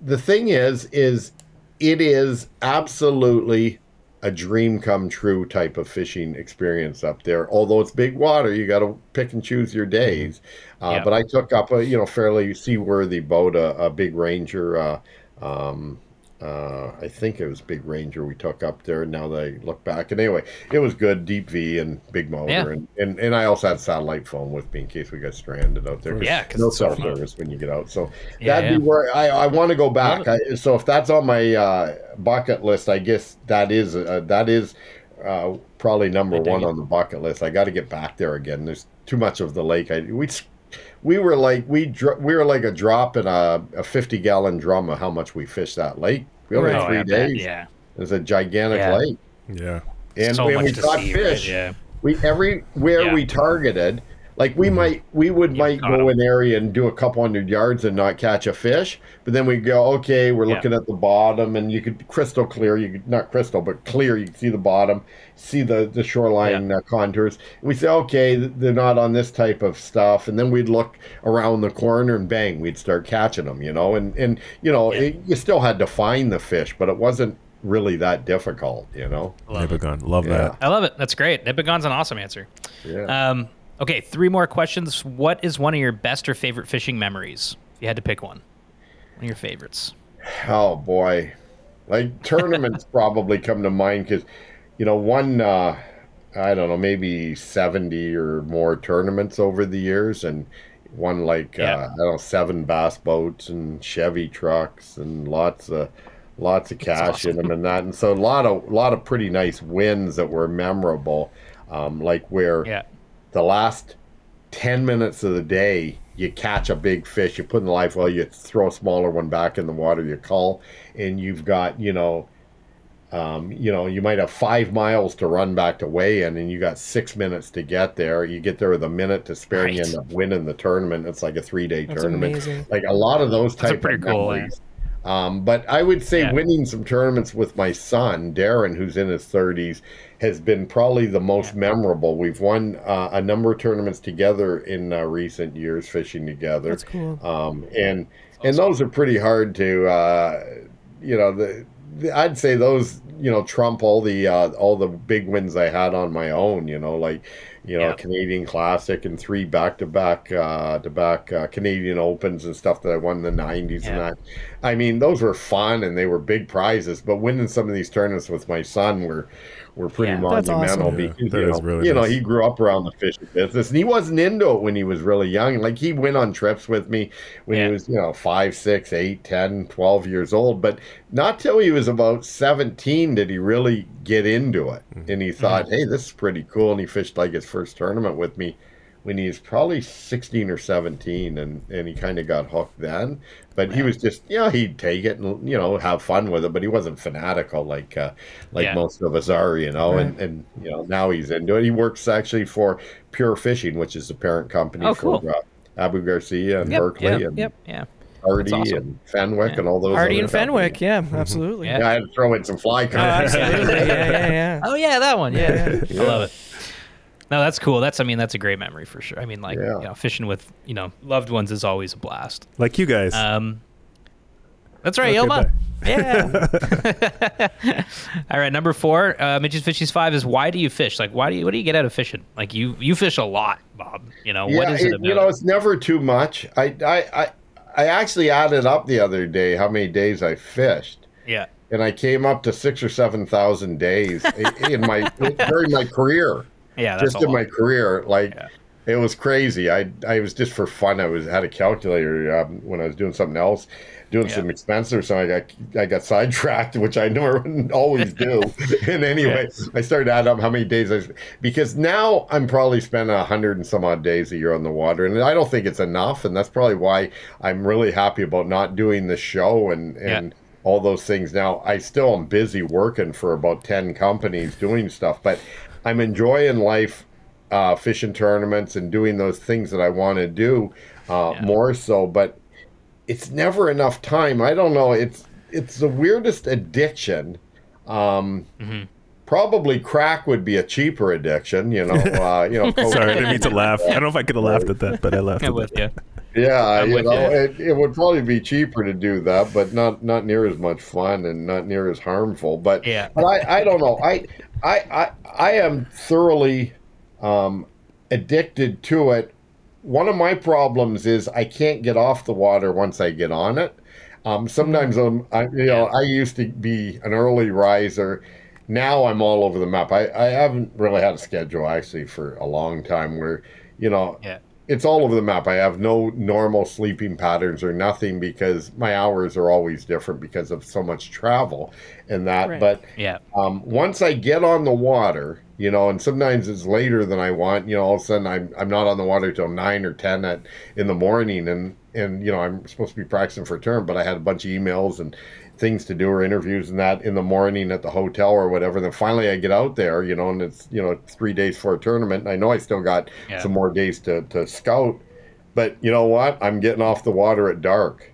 the thing is is it is absolutely a dream come true type of fishing experience up there. Although it's big water, you got to pick and choose your days. Uh, Yeah. But I took up a you know fairly seaworthy boat, a, a big Ranger. Uh, um, uh, I think it was Big Ranger we took up there. Now that I look back, and anyway, it was good, deep V and big motor, Yeah. and, and and I also had satellite phone with me in case we got stranded out there. Yeah, no so cell fun. service when you get out. So Yeah, that'd yeah. be where I, I want to go back. I, so if that's on my uh, bucket list, I guess that is uh, that is uh, probably number one it. on the bucket list. I got to get back there again. There's too much of the lake. I we we were like we dr- we were like a drop in a, a 50 gallon drum of how much we fished that lake. We only Right. had Oh, three I bet, days. Yeah. was a gigantic Yeah. lake, Yeah. and, so and much we to caught see. fish. Right? Yeah. We everywhere Yeah. we targeted, like we might we would You might go go 'em. an area and do a couple hundred yards and not catch a fish, but then we go okay, we're Yeah. looking at the bottom and you could crystal clear, you could not crystal but clear, you can see the bottom, see the the shoreline uh, contours. And we say okay, they're not on this type of stuff, and then we'd look around the corner and bang, we'd start catching them, you know, and and you know Yeah. it, you still had to find the fish, but it wasn't really that difficult, you know. Love it. Love Yeah. that. I love it. That's great. Nipigon's an awesome answer. Yeah. Um, okay, three more questions. What is one of your best or favorite fishing memories? If you had to pick one, one of your favorites. Oh boy, like tournaments *laughs* probably come to mind because, you know, one uh, I don't know maybe seventy or more tournaments over the years, and won like Yeah. uh, I don't know seven bass boats and Chevy trucks and lots of lots of cash in them and that. And so a lot of a lot of pretty nice wins that were memorable. Um, like where Yeah. The last 10 minutes of the day you catch a big fish you put in the live well you throw a smaller one back in the water you call and you've got you know um, you know you might have five miles to run back to weigh in and you got six minutes to get there you get there with a minute to spare and you Right. end up winning the tournament it's like a three day tournament amazing. like a lot of those That's type pretty of cool. Um, but I would say Yeah. winning some tournaments with my son Darren, who's in his 30s, has been probably the most memorable. We've won uh, a number of tournaments together in uh, recent years, fishing together. That's cool. Um, and and those are pretty hard to, uh, you know, the, the I'd say those you know trump all the uh, all the big wins I had on my own. You know, like you know Yeah. Canadian Classic and three back to back to back uh, Canadian Opens and stuff that I won in the '90s and that. I mean, those were fun and they were big prizes. But winning some of these tournaments with my son were were pretty Yeah. That's monumental awesome. Yeah, because that you know, really you know he grew up around the fishing business and he wasn't into it when he was really young. Like he went on trips with me when Yeah. he was you know five, six, eight, 10, 12 years old. But not till he was about seventeen did he really get into it. Mm-hmm. And he mm-hmm. thought, hey, this is pretty cool. And he fished like his first tournament with me when he was probably 16 or 17 and, and he kind of got hooked then but he was just you know he'd take it and you know have fun with it but he wasn't fanatical like uh, like Yeah. most of us are you know and and you know now he's into it he works actually for pure fishing which is the parent company Oh, for cool. uh, abu garcia and Yep, Berkley yep, and yep. Yeah. hardy awesome. and fenwick Yeah. and all those Hardy and Fenwick, companies. yeah, absolutely. Yeah. yeah, i had to throw in some fly Oh, companies absolutely. yeah, yeah, yeah. *laughs* Oh yeah, that one. Yeah, Yeah. *laughs* I love it. No, that's cool. That's I mean that's a great memory for sure. I mean like Yeah. you know fishing with you know loved ones is always a blast. Like you guys. Um, that's right, Okay, Yelma. bye. Yeah. *laughs* *laughs* All right, number four, uh, Mitch's Fishies five is why do you fish? Like, why do you what do you get out of fishing? Like you you fish a lot, Bob. You know what yeah, is it it- about? you know, it's never too much. I, I, I, I actually added up the other day how many days I fished, yeah, and I came up to six or seven thousand days in my *laughs* during my career. Yeah, just in my career, like Yeah. it was crazy. I, I was just for fun. I was had a calculator um, when I was doing something else, doing Yeah. some expenses or something. I got, I got sidetracked, *laughs* which I never *laughs* always do. *laughs* and anyway, I started adding up how many days I because now I'm probably spending a hundred and some odd days a year on the water, and I don't think it's enough. And that's probably why I'm really happy about not doing the show and and. All those things. Now, I still am busy working for about 10 companies doing stuff, but I'm enjoying life uh, fishing tournaments and doing those things that I want to do uh, Yeah. more so. But it's never enough time. I don't know. It's it's the weirdest addiction. Um, Mm-hmm. Probably crack would be a cheaper addiction. You know. Uh, you know. *laughs* Sorry, I didn't mean to laugh. I don't know if I could have laughed at that, but I laughed *laughs* I'm at with that. Yeah, you know, you. it, it would probably be cheaper to do that, but not not near as much fun and not near as harmful. But Yeah. but I, I don't know. I I I, I am thoroughly um, addicted to it. One of my problems is I can't get off the water once I get on it. Um, sometimes I'm, I, you know, I used to be an early riser. Now I'm all over the map. I, I haven't really had a schedule actually for a long time where, you know, Yeah. It's all over the map. I have no normal sleeping patterns or nothing because my hours are always different because of so much travel and that. Right. But Yeah. um, once I get on the water, you know, and sometimes it's later than I want. You know, all of a sudden I'm I'm not on the water till nine or ten at in the morning, and and you know I'm supposed to be practicing for a term, but I had a bunch of emails and things to do or interviews and that in the morning at the hotel or whatever. Then finally I get out there, you know, and it's you know three days for a tournament. And I know I still got Yeah. some more days to to scout, but you know what? I'm getting off the water at dark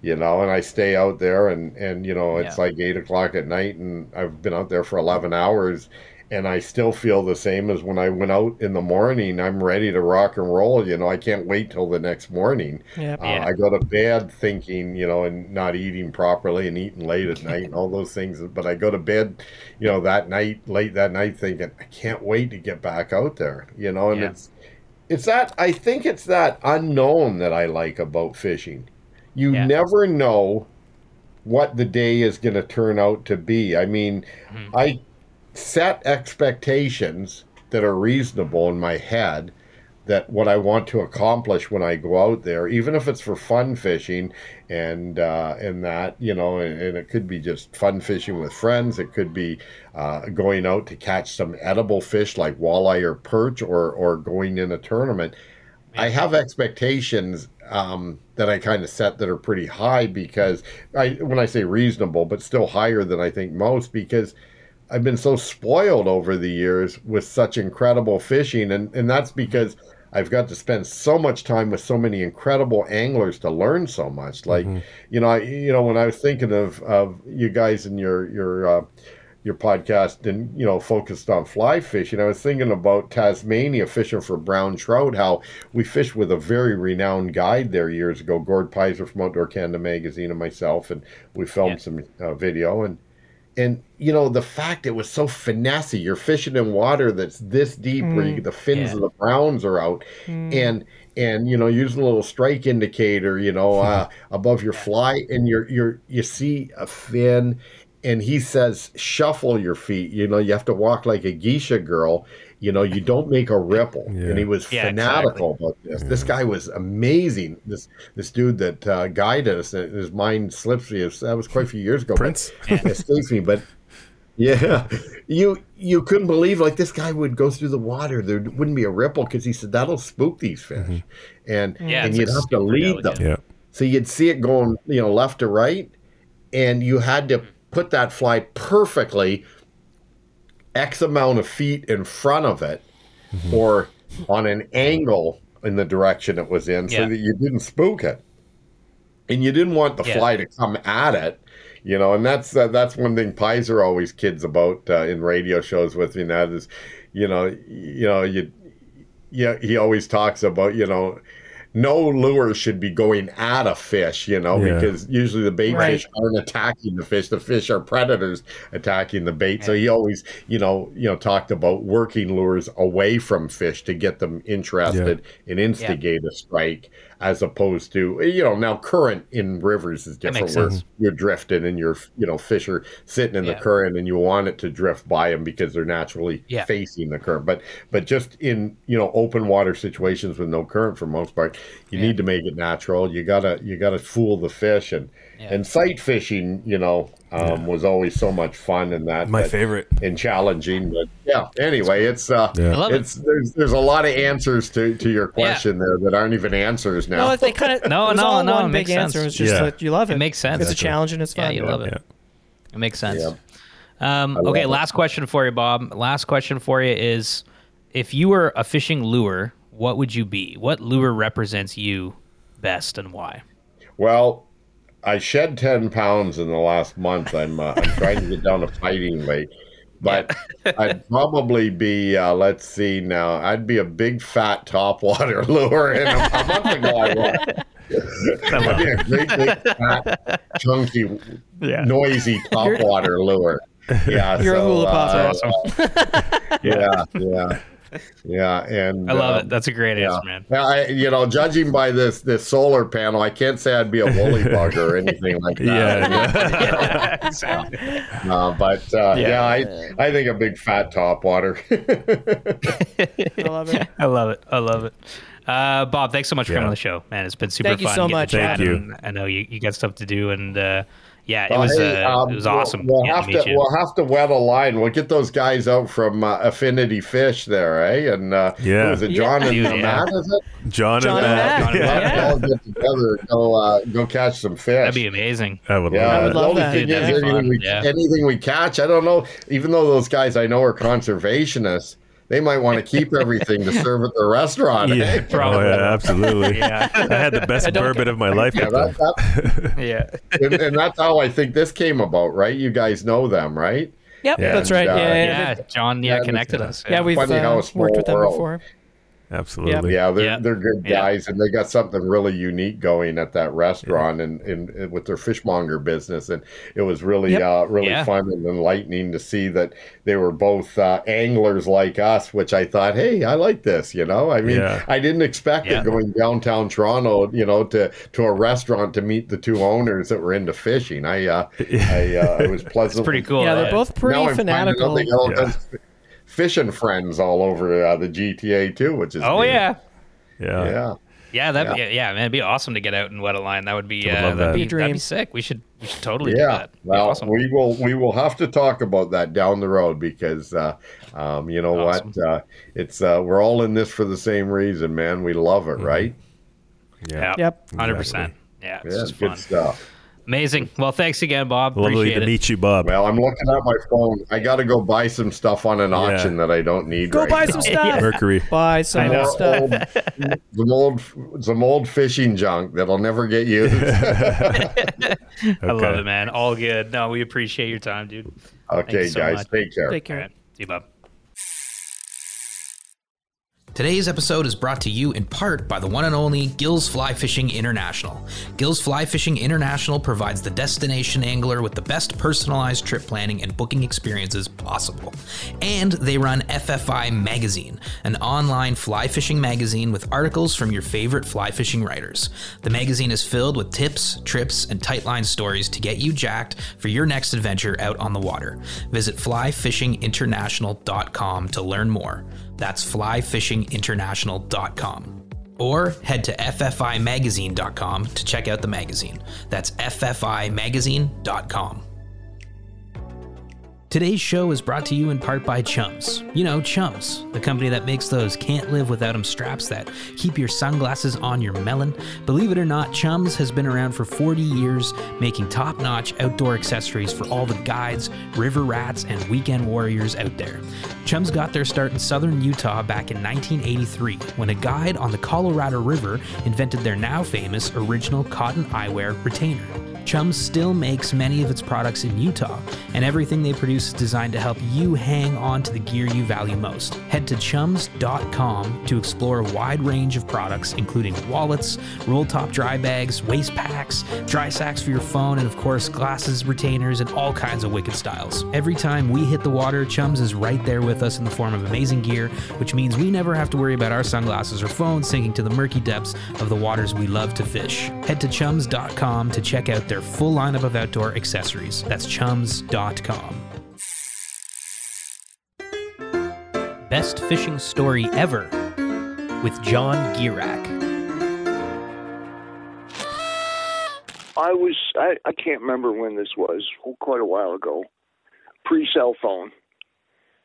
you know, and I stay out there and, and, you know, it's Yeah. like eight o'clock at night and I've been out there for 11 hours and I still feel the same as when I went out in the morning. I'm ready to rock and roll. You know, I can't wait till the next morning. Yep. Uh, Yeah. I go to bed thinking, you know, and not eating properly and eating late at night and all those things. But I go to bed, you know, that night, late that night, thinking, I can't wait to get back out there, you know, and Yeah. it's, it's that, I think it's that unknown that I like about fishing. You Yeah. never know what the day is going to turn out to be. I mean, Mhm. I set expectations that are reasonable in my head, that what I want to accomplish when I go out there, even if it's for fun fishing and uh, and that you know, and, and it could be just fun fishing with friends. It could be uh, going out to catch some edible fish like walleye or perch, or or going in a tournament. I have expectations um, that I kind of set that are pretty high because I, when I say reasonable, but still higher than I think most, because I've been so spoiled over the years with such incredible fishing, and and that's because I've got to spend so much time with so many incredible anglers to learn so much. Like, you know, I, you know, when I was thinking of of you guys and your your uh, your podcast and you know focused on fly fishing, I was thinking about Tasmania fishing for brown trout. How we fished with a very renowned guide there years ago, Gord Pyzer from Outdoor Canada magazine, and myself, and we filmed Yeah. some uh, video and and you know the fact it was so finessey you're fishing in water that's this deep where you, the fins Yeah. of the browns are out. And and you know using a little strike indicator you know *laughs* uh, above your fly and you're you're you see a fin and he says shuffle your feet. You know you have to walk like a geisha girl you know you don't make a ripple Yeah. and he was Yeah, fanatical about this this guy was amazing this this dude that uh, guided us and his mind slips me that was quite a few years ago but- Prince. *laughs* it escapes me, but yeah, you you couldn't believe like this guy would go through the water. There wouldn't be a ripple because he said that'll spook these fish, and Yeah, and it's you'd have to super lead them. delicate. Yeah. So you'd see it going, you know, left to right, and you had to put that fly perfectly X amount of feet in front of it, or on an angle in the direction it was in, so Yeah. that you didn't spook it, and you didn't want the Yeah. fly to come at it. You know, and that's uh, that's one thing Pyzer always kids about uh, in radio shows with me. That is, you know, you know, you, yeah, he always talks about you know no lure should be going at a fish, you know, Yeah. because usually the bait Right. fish aren't attacking the fish. The fish are predators attacking the bait. So he always, you know, you know, talked about working lures away from fish to get them interested and instigate a strike, as opposed to, you know, now current in rivers is different. Where sense. you're drifting and you're, you know, fish are sitting in Yeah. the current and you want it to drift by them because they're naturally Yeah. facing the current. But but just in you know open water situations with no current for most part, you Yeah. need to make it natural. You gotta you gotta fool the fish and Yeah. and sight fishing. You know um, was always so much fun and that My but- favorite. and challenging. But yeah, anyway, it's uh, Yeah. I love it. there's there's a lot of answers to to your question there that aren't even answers now. No, they kind of *laughs* No, no, all no, One it big makes sense. answer. It was just Yeah. that you love it. It makes sense. It's a challenge and it's Yeah, fun. you love it. Yeah. It makes sense. Yeah. Um, love okay, it. last question for you, Bob. Last question for you is if you were a fishing lure, what would you be? What lure represents you best and why? Well, I shed ten pounds in the last month. I'm uh, I'm trying to get down to fighting weight, but I'd probably be uh, let's see now. I'd be a big fat topwater *laughs* lure, and a, a month ago I was. I'd be a great big fat, chunky, Yeah. noisy topwater lure. Yeah, You're a so, hula uh, pop. *laughs* yeah, yeah, yeah, and I love uh, it. That's a great yeah. answer, man. Yeah, I, you know, judging by this this solar panel, I can't say I'd be a woolly *laughs* bug or anything like that. Yeah. *laughs* *laughs* exactly. Uh, but uh, Yeah. yeah, I I think a big fat top water. I love it. I love it. I love it. Uh, Bob, thanks so much for Yeah. coming on the show, man. It's been super Thank you fun. so much, Thank you. I know you, you got stuff to do, and uh, yeah, it Well, was hey, uh, um, it was we'll- awesome. We'll, have to to we'll have to wet a line. We'll get those guys out from uh, Affinity Fish there, eh? And uh, Yeah. who is it John and Dude, uh, yeah. Matt? Is it? John, John and and Matt. Matt. John Yeah. Matt. Let's all get together and go uh, go catch some fish. That'd be amazing. I would Yeah, love I would that. love that. Dude, is, that'd be anything, we, yeah. anything we catch, I don't know. Even though those guys I know are conservationists, they might want to keep everything to serve at the restaurant. *laughs* Yeah. eh? Probably. Oh, yeah, absolutely. *laughs* Yeah. I had the best don't bourbon of my life Yeah, that, that, *laughs* Yeah. and, and that's how I think this came about, right? You guys know them, right? Yep, Yeah. that's right. And, uh, Yeah, yeah, Yeah, John. Yeah, Yeah, connected us. yeah. we've Funny how uh, worked with them world. before. Absolutely. Yeah, they're Yeah. they're good Yeah. guys, and they got something really unique going at that restaurant and, and, and with their fishmonger business, and it was really Yep. uh, really Yeah. fun and enlightening to see that they were both uh, anglers like us. Which I thought, hey, I like this. You know, I mean, Yeah. I didn't expect Yeah. it going downtown Toronto, you know, to to a restaurant to meet the two owners that were into fishing. I uh, *laughs* I, uh, I was pleasant. It's pretty cool. Yeah, they're both pretty now I'm fanatical. Fishing friends all over uh, the GTA too, which is Oh neat. yeah. Yeah. yeah. Yeah, that yeah. yeah, man, it'd be awesome to get out and wet a line. That would be I would uh, that'd, that. be, Be a that'd be dream. sick. We should we should totally do Yeah, that. It'd well, awesome. we will we will have to talk about that down the road because uh, um, you know Awesome. what uh, it's uh, we're all in this for the same reason, man. We love it, right? yeah, Yep. hundred percent. Yeah, it's Yeah, just good fun. stuff. Amazing. Well, thanks again, Bob. Lovely Appreciate to it. meet you, Bob. Well, I'm looking at my phone. I got to go buy some stuff on an Yeah. auction that I don't need. Go right buy now. some *laughs* stuff. Mercury. Buy some I know. more stuff. Old, some old some old fishing junk that'll never get used. *laughs* *laughs* I love it, man. All good. No, we appreciate your time, dude. Okay, so guys, much. take care. Take All care. right. See you, Bob. Today's episode is brought to you in part by the one and only Gills Fly Fishing International. Gills Fly Fishing International provides the destination angler with the best personalized trip planning and booking experiences possible. And they run FFI Magazine, an online fly fishing magazine with articles from your favorite fly fishing writers. The magazine is filled with tips, trips, and tightline stories to get you jacked for your next adventure out on the water. Visit flyfishinginternational.com to learn more. That's flyfishinginternational.com. Or head to ffimagazine.com to check out the magazine. That's ffimagazine.com. Today's show is brought to you in part by Chums. You know, Chums, the company that makes those can't live without 'em straps that keep your sunglasses on your melon. Believe it or not, Chums has been around for 40 years, making top notch outdoor accessories for all the guides, river rats, and weekend warriors out there. Chums got their start in southern Utah back in 1983 when a guide on the Colorado River invented their now famous original cotton eyewear retainer. Chums still makes many of its products in Utah, and everything they produce is designed to help you hang on to the gear you value most. Head to chums.com to explore a wide range of products, including wallets, roll top dry bags, waist packs, dry sacks for your phone, and of course, glasses, retainers, and all kinds of wicked styles. Every time we hit the water, Chums is right there with us in the form of amazing gear, which means we never have to worry about our sunglasses or phones sinking to the murky depths of the waters we love to fish. Head to chums.com to check out their full lineup of outdoor accessories. That's chums.com. Best fishing story ever with John Gierach. I was I, I can't remember when this was quite a while ago, pre cell phone.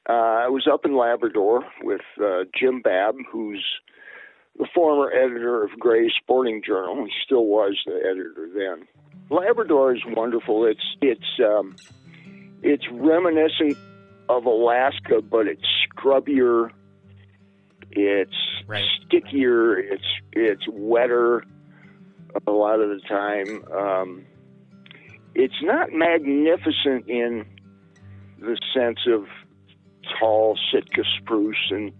Uh, I was up in Labrador with uh, Jim Babb, who's the former editor of Gray Sporting Journal. He still was the editor then. Labrador is wonderful. It's it's um, it's reminiscent of Alaska, but it's scrubbier. It's Right. stickier. It's it's wetter a lot of the time. Um, it's not magnificent in the sense of tall Sitka spruce and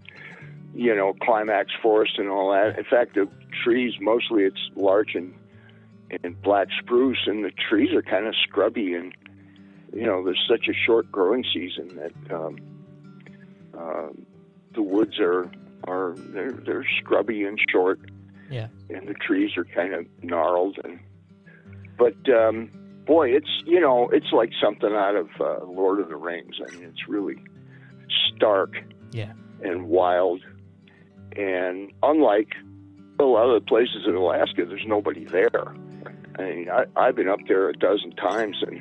you know climax forest and all that. In fact, the trees mostly it's larch and and black spruce, and the trees are kind of scrubby and you know there's such a short growing season that um, uh, the woods are are they're they're scrubby and short Yeah. and the trees are kind of gnarled and but um boy it's you know it's like something out of uh, lord of the rings i mean it's really stark Yeah. and wild and unlike a lot of the places in alaska there's nobody there i mean I, i've been up there a dozen times and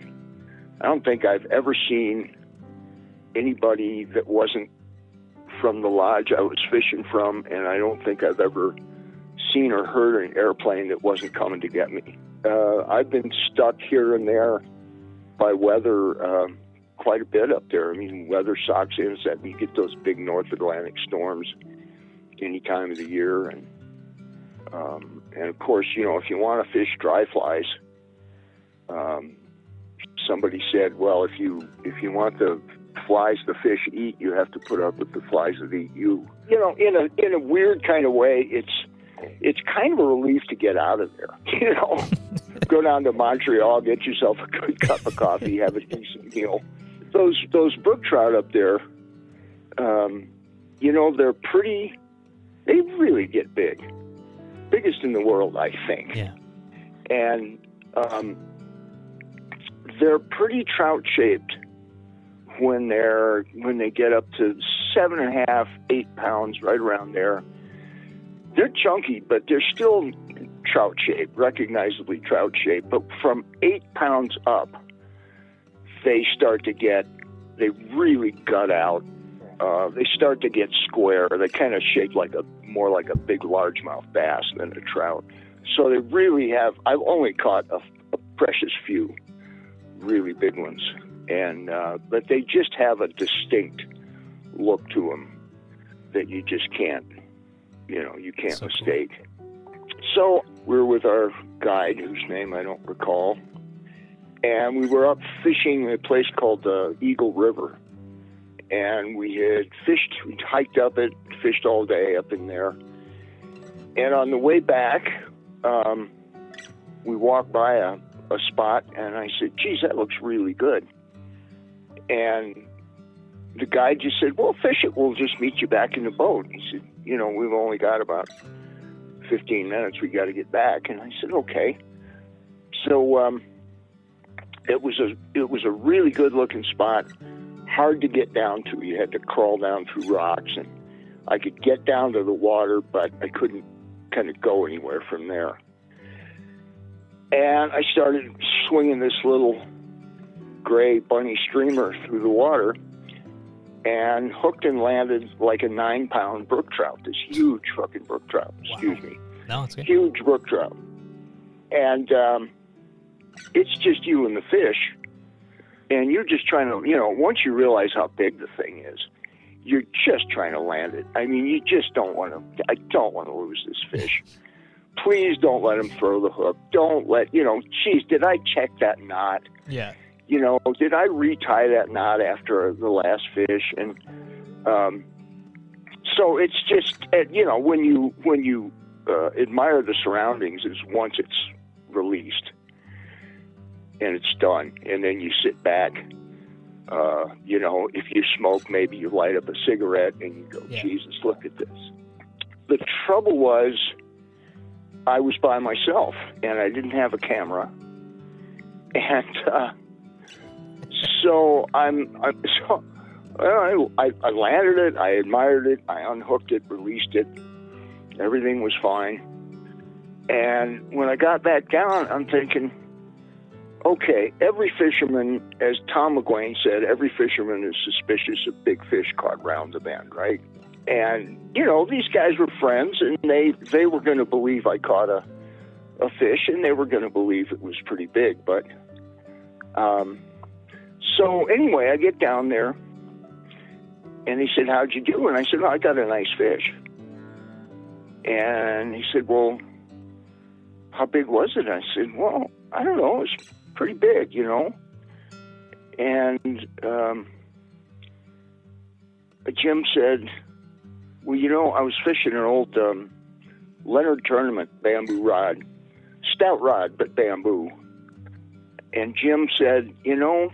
i don't think i've ever seen anybody that wasn't from the lodge i was fishing from and i don't think i've ever seen or heard an airplane that wasn't coming to get me. Uh, I've been stuck here and there by weather um, quite a bit up there. I mean, weather socks in, that you get those big North Atlantic storms any time of the year, and um, and of course, you know, if you want to fish dry flies, um, somebody said, well, if you if you want the flies the fish eat, you have to put up with the flies that eat you. You know, in a in a weird kind of way, it's it's kind of a relief to get out of there. *laughs* You know, go down to Montreal, get yourself a good cup of coffee, have a decent meal. Those those brook trout up there, um, you know, they're pretty. They really get big, biggest in the world, I think. Yeah. And um, they're pretty trout shaped when they're when they get up to seven and a half, eight pounds, right around there. they're chunky, but they're still trout shaped, recognizably trout shaped. But from eight pounds up, they start to get, they really gut out. Uh, they start to get square. They kind of shape like a more like a big largemouth bass than a trout. So they really have. I've only caught a, a precious few really big ones, and uh, but they just have a distinct look to them that you just can't, you know, you can't So cool. mistake. So we're with our guide, whose name I don't recall, and we were up fishing a place called the Eagle River, and we had fished, we hiked up it, fished all day up in there, and on the way back, um, we walked by a, a spot, and I said, "Geez, that looks really good," and the guy just said, "Well, fish it. We'll just meet you back in the boat." He said, "You know, we've only got about 15 minutes. We got to get back." And I said, "Okay." So um, it was a it was a really good looking spot, hard to get down to. You had to crawl down through rocks, and I could get down to the water, but I couldn't kind of go anywhere from there. And I started swinging this little gray bunny streamer through the water and hooked and landed like a nine pound brook trout, this huge fucking brook trout, excuse me, No, it's good. huge brook trout. And um, it's just you and the fish. And you're just trying to, you know, once you realize how big the thing is, you're just trying to land it. I mean, you just don't want to, I don't want to lose this fish. *laughs* Please don't let him throw the hook. Don't let, you know, geez, did I check that knot? Yeah. you know, did I retie that knot after the last fish? And um, so it's just, you know, when you when you uh, admire the surroundings, is once it's released and it's done, and then you sit back. Uh, you know, if you smoke, maybe you light up a cigarette and you go, Yeah. Jesus, look at this. The trouble was, I was by myself and I didn't have a camera, and. Uh, so I'm, I'm *laughs* so well, I, I landed it, I admired it, I unhooked it, released it, everything was fine. And when I got back down, I'm thinking, okay, every fisherman, as Tom McGuane said, every fisherman is suspicious of big fish caught round the bend, right? And you know, these guys were friends, and they they were going to believe I caught a a fish, and they were going to believe it was pretty big, but. Um, so anyway, I get down there, and he said, "How'd you do?" And I said, "Oh, I got a nice fish." And he said, "Well, how big was it?" I said, "Well, I don't know. Pretty big, you know." And um, Jim said, "Well, you know, I was fishing an old um, Leonard Tournament bamboo rod, stout rod, but bamboo." And Jim said, "You know."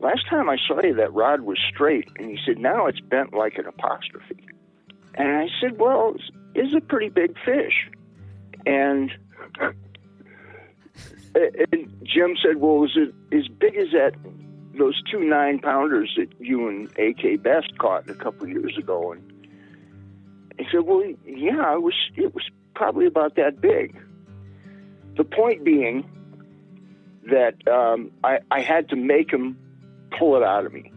Last time I saw you, that rod was straight. And he said, now it's bent like an apostrophe. And I said, well, it's a pretty big fish. And, and Jim said, well, is it as big as that, those two nine pounders that you and AK Best caught a couple years ago? And he said, well, yeah, it was, it was probably about that big. The point being that um, I, I had to make him pull it out of me.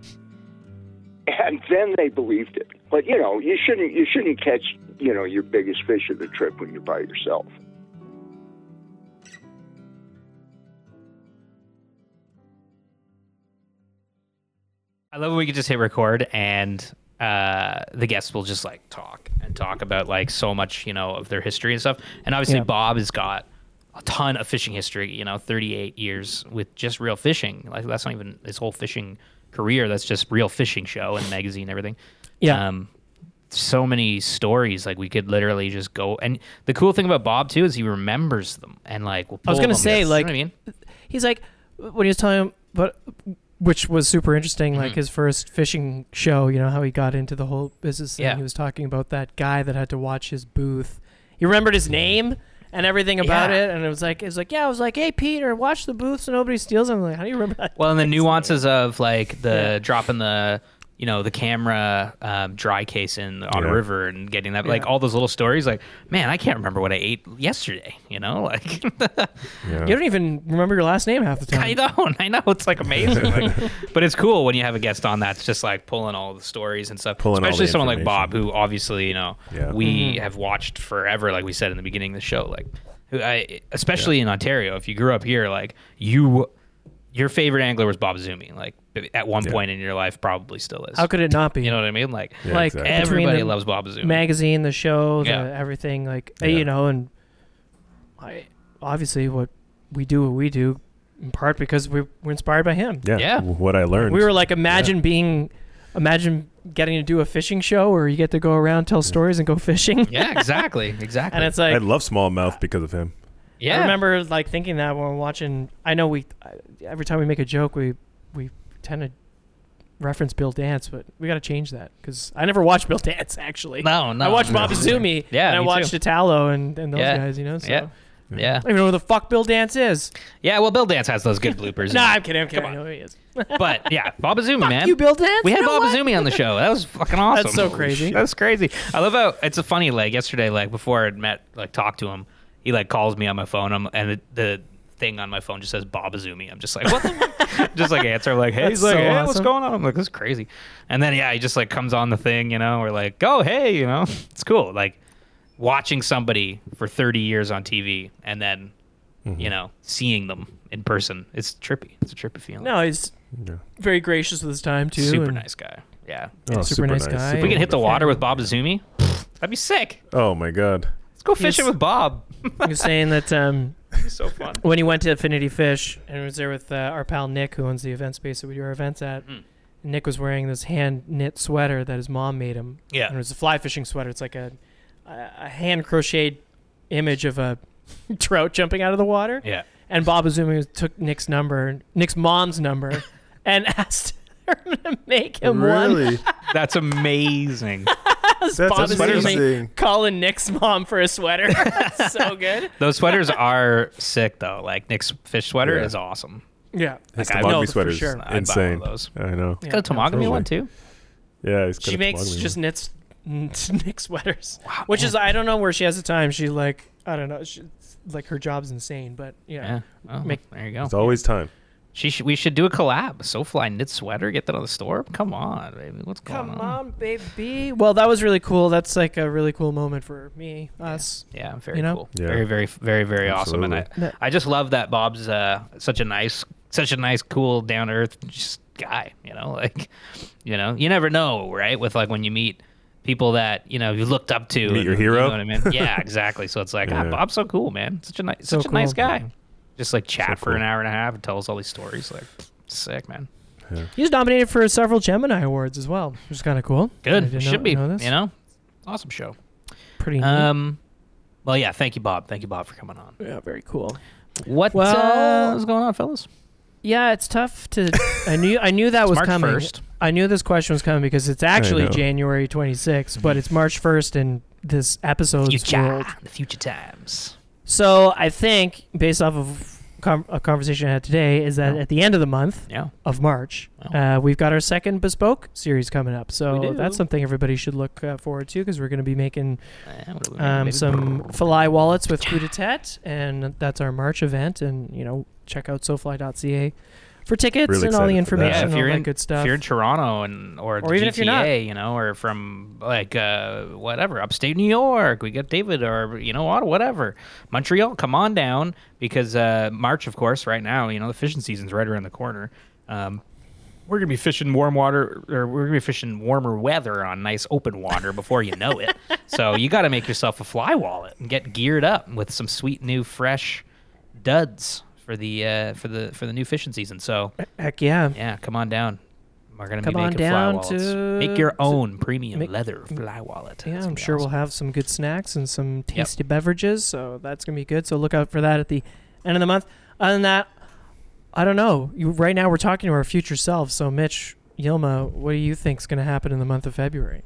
And then they believed it. But you know, you shouldn't you shouldn't catch, you know, your biggest fish of the trip when you're by yourself. I love when we can just hit record and uh, the guests will just like talk and talk about like so much, you know, of their history and stuff. And obviously, Yeah. Bob has got a ton of fishing history. You know, 38 years with just real fishing. Like that's not even his whole fishing career. That's just real fishing show and magazine and everything. Yeah. Um, so many stories. Like we could literally just go. And the cool thing about Bob too is he remembers them and like. Will I was gonna them. say, You know like- I mean, he's like when he was telling him but which was super interesting like Mhm. his first fishing show you know how he got into the whole business thing Yeah. he was talking about that guy that had to watch his booth he remembered his name and everything about Yeah. it and it was like it was like yeah i was like hey peter watch the booth so nobody steals I'm like how do you remember that Well, and the *laughs* nuances of like the Yeah. dropping the you know, the camera um, dry case in on a river and getting that, like all those little stories. Like, man, I can't remember what I ate yesterday. You know, *laughs* like Yeah. You don't even remember your last name half the time. I don't, I know it's like amazing, like, *laughs* but it's cool when you have a guest on that's just like pulling all the stories and stuff. Pulling all Especially someone like Bob, who obviously you know Yeah. we have watched forever, like we said in the beginning of the show. Like, I especially in Ontario, if you grew up here, like you, your favorite angler was Bob Izumi. Like at one Yeah. point in your life, probably still is. How could it not be? you know what I mean? Like Yeah, like exactly. everybody loves Bob Izumi. magazine, the show, the Yeah. everything, like eh, Yeah. you know, and I obviously what we do, what we do, in part because we we're inspired by him. yeah. Yeah. What I learned. We were like, imagine being, imagine getting to do a fishing show where you get to go around tell stories and go fishing. yeah, exactly, exactly. *laughs* And it's like I love smallmouth because of him. Yeah, I remember like thinking that when we're watching. I know we every time we make a joke, we we tend to reference Bill Dance, but we got to change that because I never watched Bill *laughs* Dance actually. No, no. I watched no. Bob Izumi. *laughs* Yeah, and I watched too. Italo and, and those Yeah. guys. You know, so Yeah. Yeah, I don't even know who the fuck Bill Dance is. yeah. Well, Bill Dance has those good bloopers. *laughs* nah. I'm kidding. I'm kidding. Come I know who he is. but yeah, Bob Izumi, Fuck man. you, Bill Dance. We You had know Bob what? Izumi on the show. That was fucking awesome. That's so crazy. shit. That's crazy. I love how it's a funny like yesterday, like before I'd met, like talked to him, he like calls me on my phone, um, and it, the thing on my phone just says Bob Izumi. I'm just like, what? the *laughs* just like answer like, hey, That's he's like, so hey, what's going on? I'm like, this is crazy. And then yeah, he just like comes on the thing, you know, we're like, oh hey, you know, *laughs* it's cool. Like watching somebody for 30 years on TV and then you know seeing them in person. It's trippy. It's a trippy feeling. No, he's Yeah. very gracious with his time too. super nice guy. Yeah. Oh, super nice guy. If we can hit the water with Bob Izumi, that'd be sick. Oh my god. Let's go fishing He's- with Bob. He was saying that um, so fun. when he went to Affinity Fish and was there with uh, our pal Nick, who owns the event space that we do our events at. Mm. Nick was wearing this hand knit sweater that his mom made him. Yeah. and it was a fly fishing sweater. It's like a a, a hand crocheted image of a *laughs* trout jumping out of the water. Yeah. And Bob Izumi took Nick's number, Nick's mom's number, *laughs* and *laughs* asked her to make him one. really? That's amazing. *laughs* That's Bob amazing. Izumi calling Nick's mom for a sweater. *laughs* That's so good. Those sweaters are sick though. Like Nick's fish sweater Yeah. is awesome. Yeah, His Like, I know Temagami for sweater is sure. I'd buy one of insane. those. I know. Yeah, Got a Temagami totally. one too. Yeah, he's She makes just one. knits *laughs* Nick sweaters, which is I don't know where she has the time. She like I don't know. She, like her job's insane, but yeah. Yeah. Oh, Make- there you go. It's always time. She should, we should do a collab. SoFly knit sweater. Get that on the store. Come on, baby. What's going on? Come on? on, baby. Well, that was really cool. That's like a really cool moment for me, us. Yeah, very You know? cool. Yeah. Very, very, very, very awesome. And I, Absolutely. I just love that Bob's uh, such a nice, such a nice, cool, down to earth just guy. You know, *laughs* like, you know, you never know, right? With like when you meet people that you know you looked up to. Meet your and- hero? You know what I mean? Yeah, exactly. So it's like, *laughs* ah, Bob's so cool, man. Such a nice, So such a nice cool. guy. Just like chat So for an hour and a half and tell us all these stories. Like, sick, man. He was nominated for several Gemini awards as well, which is kind of cool. Good. Should know- be. know this. You know, awesome show. Pretty. neat. Um. Well, yeah. Thank you, Bob. Thank you, Bob, for coming on. yeah, very cool. What Well- uh, is going on, fellas? Yeah, it's tough to. I knew I knew that It's was March coming. 1st. I knew this question was coming because it's actually. January 26th, but it's March 1st in this episode's Future, world. the future times. So I think, based off of com- a conversation I had today, is that Yeah. at the end of the month Yeah. of March, uh, we've got our second bespoke series coming up. So that's something everybody should look uh, forward to because we're going to be making what do we um, some? Fly wallets with Coup d'etat, and that's our March event. And you know, check out SoFly.ca for tickets Really and all the excited for that. information, Yeah, if you're in- good stuff. If you're in Toronto and or, Or the even if you're not. GTA, you know, or from like uh, whatever upstate New York, we got David, or you know, Ottawa, whatever, Montreal, come on down because uh, March, of course, right now, you know, the fishing season's right around the corner. Um, we're gonna be fishing warm water, or we're gonna be fishing warmer weather on nice open water before you know it. *laughs* so you got to make yourself a fly wallet and get geared up with some sweet new fresh duds for the uh, for the for the new fishing season. So Heck yeah. yeah, come on down. We're gonna Come be making fly wallets. Make your own premium make- leather fly wallet. Yeah, I'm sure we'll have some good snacks and some tasty beverages, so that's gonna be good. So look out for that at the end of the month. Other than that, I don't know. You, right now, we're talking to our future selves. So, Mitch, Yilma, what do you think's gonna happen in the month of February?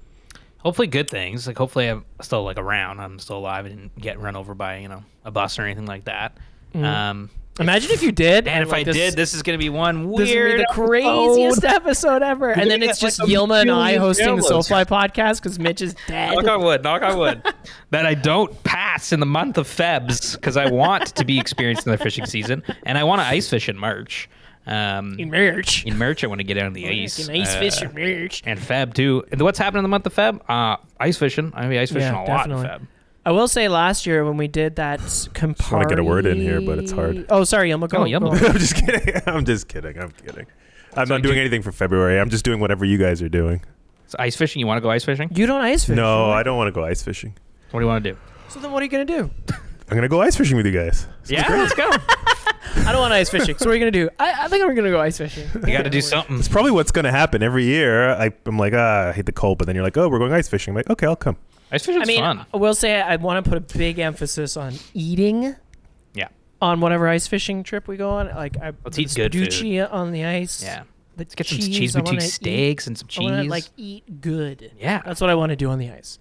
Hopefully, good things. Like hopefully, I'm still like around. I'm still alive and didn't get run over by you know a bus or anything like that. Mhm. Um, Imagine if you did. And if like, I this- did, this is gonna be one this be weird, the *laughs* craziest episode ever. And then it's just like, Yilma and I hosting the. SoFly podcast because Mitch is dead. Knock on wood. Knock on wood. *laughs* that I don't pass in the month of Febs because I want to be experienced in the fishing season and I want to ice fish in March. Um, In merch. in March, I want to get out on the ice. Can ice uh, fish in merch. and Feb too. And what's happening in the month of Feb? Uh, ice fishing. I'm mean, ice fishing Yeah, a definitely. lot in Feb. I will say last year when we did that *sighs* Campari. wanna get a word in here, but it's hard. Oh, sorry, Yilma. Go, Oh, Yilma. go. I'm just kidding. *laughs* I'm just kidding. I'm kidding. I'm not doing anything for February. I'm just doing whatever you guys are doing. So ice fishing. You want to go ice fishing? You don't ice fish. No, right? I don't want to go ice fishing. What do you want to do? So then what are you going to do? *laughs* I'm gonna go ice fishing with you guys. Yeah, let's go. *laughs* I don't want ice fishing. So what are you going to do? I, I think we're going to go ice fishing. You got to do something. It's probably what's gonna happen every year. I, I'm like, ah, I hate the cold, but then you're like, oh, we're going ice fishing. I'm like, okay, I'll come. Ice fishing's I mean, fun. I will say I want to put a big emphasis on eating Yeah. on whatever ice fishing trip we go on. Like I Let's eat good food. Spaducci on the ice. Yeah. Let's get some cheese, cheese I eat- steaks and some cheese. I want cheese. to like eat good. yeah. That's what I want to do on the ice.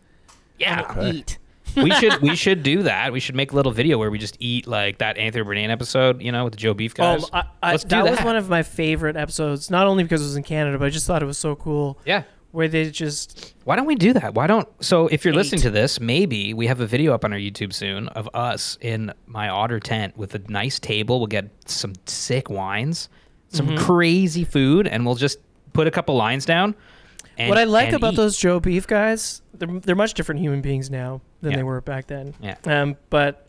Yeah. Okay. Eat. we should we *laughs* should do that. We should make a little video where we just eat like that Anthony Bourdain episode, you know, with the Joe Beef oh, guys. Oh, I, I, Let's do that, was one of my favorite episodes. Not only because it was in Canada, but I just thought it was so cool. yeah. Where they just Why don't we do that? Why don't so if you're listening to this, maybe we have a video up on our YouTube soon of us in my otter tent with a nice table. We'll get some sick wines, some Mm-hmm. crazy food, and we'll just put a couple lines down. And, what I like about eat. those Joe Beef guys. They're they're much different human beings now than Yeah. they were back then. Yeah. Um, but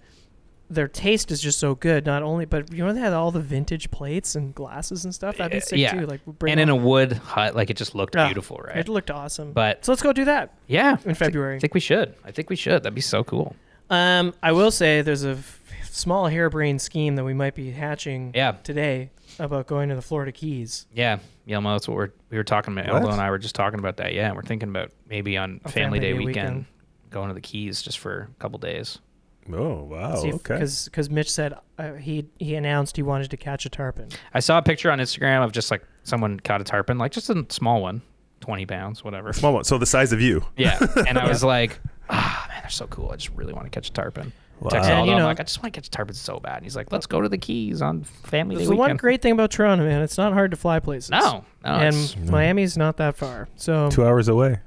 their taste is just so good. Not only, but you know they had all the vintage plates and glasses and stuff. That'd be sick yeah. too. Like bring and in all- a wood hut, like it just looked Yeah. beautiful, right? It looked awesome. But so let's go do that. yeah, in February. I think we should. I think we should. That'd be so cool. Um, I will say there's a f- small harebrained scheme that we might be hatching Yeah. today about going to the Florida Keys. Yeah, Yelmo, that's what we're we were talking about. What? Elmo and I were just talking about that. Yeah, we're thinking about maybe on Family, Family Day, Day weekend, weekend. going to the Keys just for a couple days. Oh wow. okay. Because because Mitch said uh, he he announced he wanted to catch a tarpon. I saw a picture on Instagram of just like someone caught a tarpon, like just a small one, twenty pounds, whatever. Small one. So the size of you. Yeah, and I *laughs* was like, ah, man, they're so cool. I just really want to catch a tarpon. Wow. Texted Aldo, you I'm know- like, I just want to catch a tarpon so bad. And he's like, let's go to the Keys on Family That's Day the one great thing about Toronto, man. It's not hard to fly places. no, no, and it's- Miami's not that far. So Two hours away.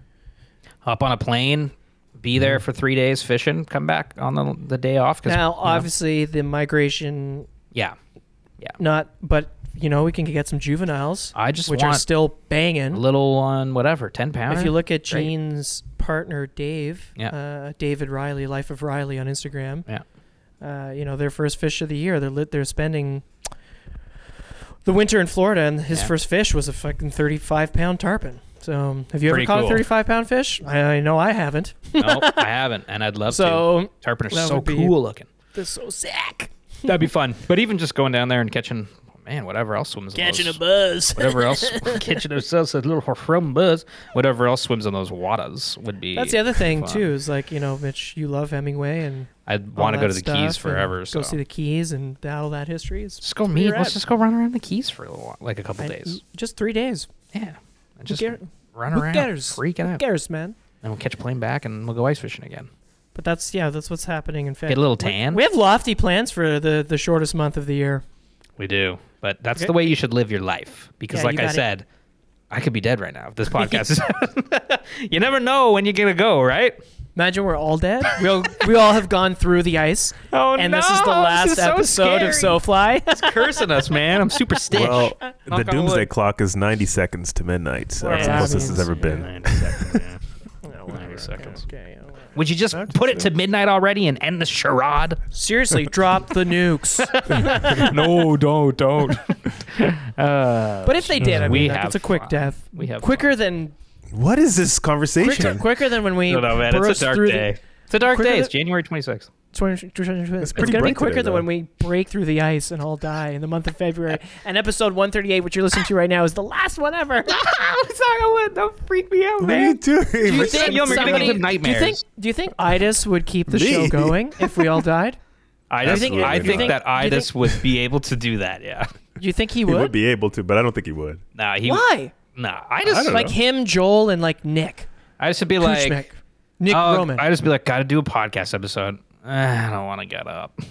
hop on a plane, be there for three days fishing, come back on the the day off. now, you know, obviously, the migration yeah, Yeah. not, but you know we can get some juveniles, I just which want are still banging. little on whatever ten pound. If you look at. Gene's partner Dave, Yeah. uh, David Riley, Life of Riley on Instagram, Yeah. uh, you know their first fish of the year. They're lit, they're spending the winter in Florida, and his Yeah. first fish was a fucking thirty-five pound tarpon. So, um, have you Pretty ever caught cool. a thirty-five pound fish? I, I know I haven't. no, I *laughs* haven't, and I'd love to. Tarpon are so would be- cool-looking. They're so sick. That'd be *laughs* fun. But even just going down there and catching, man, whatever else swims. in Catching a buzz. Whatever else *laughs* catching ourselves a little from buzz. Whatever else swims in those waters would be. That's the other thing fun. too. Is like you know, Mitch, you love Hemingway and I'd want to go to the Keys stuff, and forever. So Go see the Keys and that, all that history. Is just go meet. you're Let's at. just go run around the Keys for a little while, like a couple I- days. just three days. Yeah, and just Gar- run around, cares? freak it Who out, cares, man? and we'll catch a plane back, and we'll go ice fishing again. But that's yeah, that's what's happening in fact. Get a little tan. We have lofty plans for the the shortest month of the year. We do, but that's Okay. the way you should live your life. Because, Yeah, like I said, I could be dead right now if this *laughs* podcast is. *laughs* you never know when you're gonna go, right? Imagine we're all dead. We all we all have gone through the ice, *laughs* Oh and this is the last episode of SoFly. *laughs* It's cursing us, man. I'm super stitch. Well, Knock the on doomsday wood. clock is 90 seconds to midnight. So Well, that's the that closest means- it's ever been. 90 seconds, yeah. *laughs* No, 90 seconds. Okay. yeah, well. Would you just put it to midnight already and end the charade? Seriously, drop the nukes. no, don't, don't. uh, But if they did, I We mean, like, have it's a quick fun. death. We have quicker than What is this conversation? quicker than when we no, no, man, it's a dark through day. It's a dark day. It's January 26th. The, 20, 20, it's pretty gonna be quicker today, than though. when we break through the ice and all die in the month of February. *laughs* and episode 138, which you're listening to right now, is the last one ever. *laughs* I'm sorry, what? Don't freak me out, What are you doing? Do you We're think young, we're gonna somebody- give them Do you think nightmares. do you think Idis would keep the Me? show going if we all died? *laughs* I, just, think- I think think- that do Idis would be able to do that. Yeah. Do you think he would? He would? would be able to, but I don't think he would. Nah, he. Why? Nah, I just I Like know. him, Joel, and like Nick I just would be like, Kuchmek. Nick oh, Roman. I just be like, gotta do a podcast episode. Eh, I don't want to get up. *laughs* *laughs*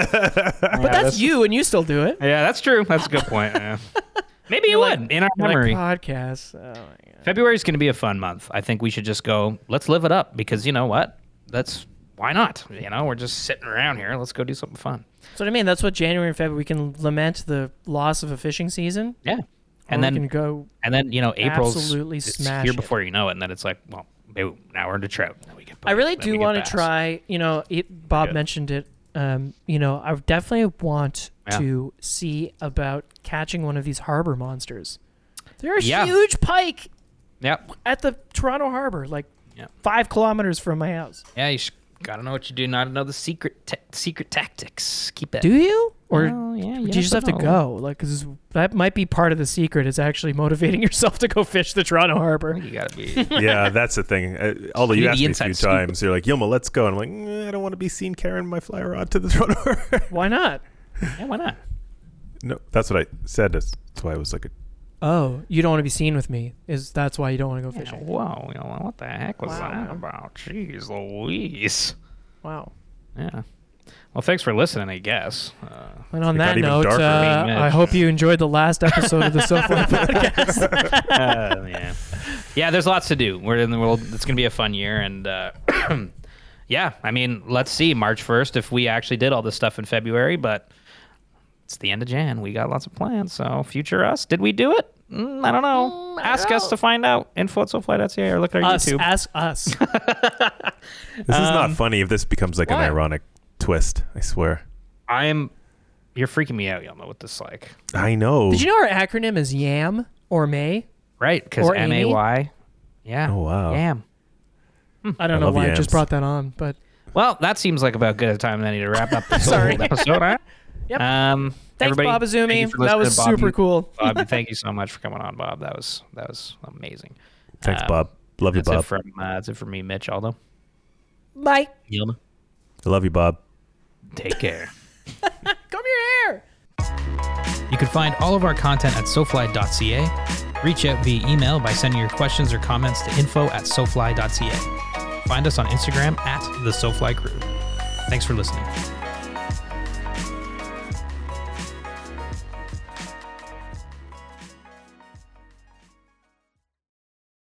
But that's you, and you still do it. yeah, that's true. That's a good point. Yeah. *laughs* Maybe you You're would like- in our You're like memory. podcasts. Oh. February is going to be a fun month. I think we should just go. Let's live it up because you know what? That's why not? You know, we're just sitting around here. Let's go do something fun. That's what I mean. That's what January and February we can lament the loss of a fishing season, Yeah, or and then go. and then you know April's absolutely smash here it. before you know it, and then it's like, well, boom, now we're into trout. Then we get I really do want to try. You know, it, Bob Good. mentioned it. Um, you know, I definitely want Yeah. to see about catching one of these harbor monsters. They're a Yeah. huge pike Yep. at the Toronto Harbor, like Yeah. five kilometers from my house. Yeah, you got to know what you do. Not to know the secret ta- secret tactics. Keep it. Do you? Or Well, yeah, do you just have to know. go? Like, 'cause that might be part of the secret. Is actually motivating *laughs* yourself to go fish the Toronto Harbor. You gotta be. *laughs* yeah, that's the thing. Uh, although You you asked me a few scoop. times, you're like, Yilma, let's go. And I'm like, "Mm, I don't want to be seen carrying my fly rod to the Toronto. *laughs* Why not? yeah, why not? no, that's what I said. That's that's why I was like, a, Oh, you don't want to be seen with me. Is that's why you don't want to go Yeah, fishing? whoa, you know, what the heck was Wow. that about? Jeez Louise. Wow. Yeah. Well, thanks for listening, I guess. Uh, And on that note, uh, I hope you enjoyed the last episode of the SoFly *laughs* podcast. uh, yeah. Yeah, there's lots to do. We're in the world. It's going to be a fun year. And uh, *clears throat* yeah, I mean, let's see March 1st if we actually did all this stuff in February, but it's the end of Jan. We got lots of plans. So, future us, did we do it? Mm, I don't know. Ask us to find out. Info at SoFly.ca or look at our us, YouTube. ask us. *laughs* this is not funny if this becomes like Um, why? an ironic twist. I swear. I am. You're freaking me out, Yelma, with this like. I know. Did you know our acronym is YAM or May? Right, because Or M A Amy? Y. Yeah. Oh, wow. Yam. I don't I know love why I yams. just brought that on, but Well, that seems like about good a time than I need to wrap up this *laughs* Sorry. whole episode. Huh? Yep. Um, thanks, everybody, Bob Izumi. for That was Bob. super cool. Bob, *laughs* thank you so much for coming on, Bob. That was that was amazing. Thanks, Um, Bob. Love you, That's it Bob. from uh, that's it from me, Mitch. Aldo. Bye. Yilma. I love you, Bob. Take care. *laughs* *laughs* Come here. You can find all of our content at sofly.ca. Reach out via email by sending your questions or comments to info at sofly.ca. Find us on Instagram at the SoFly Crew. Thanks for listening.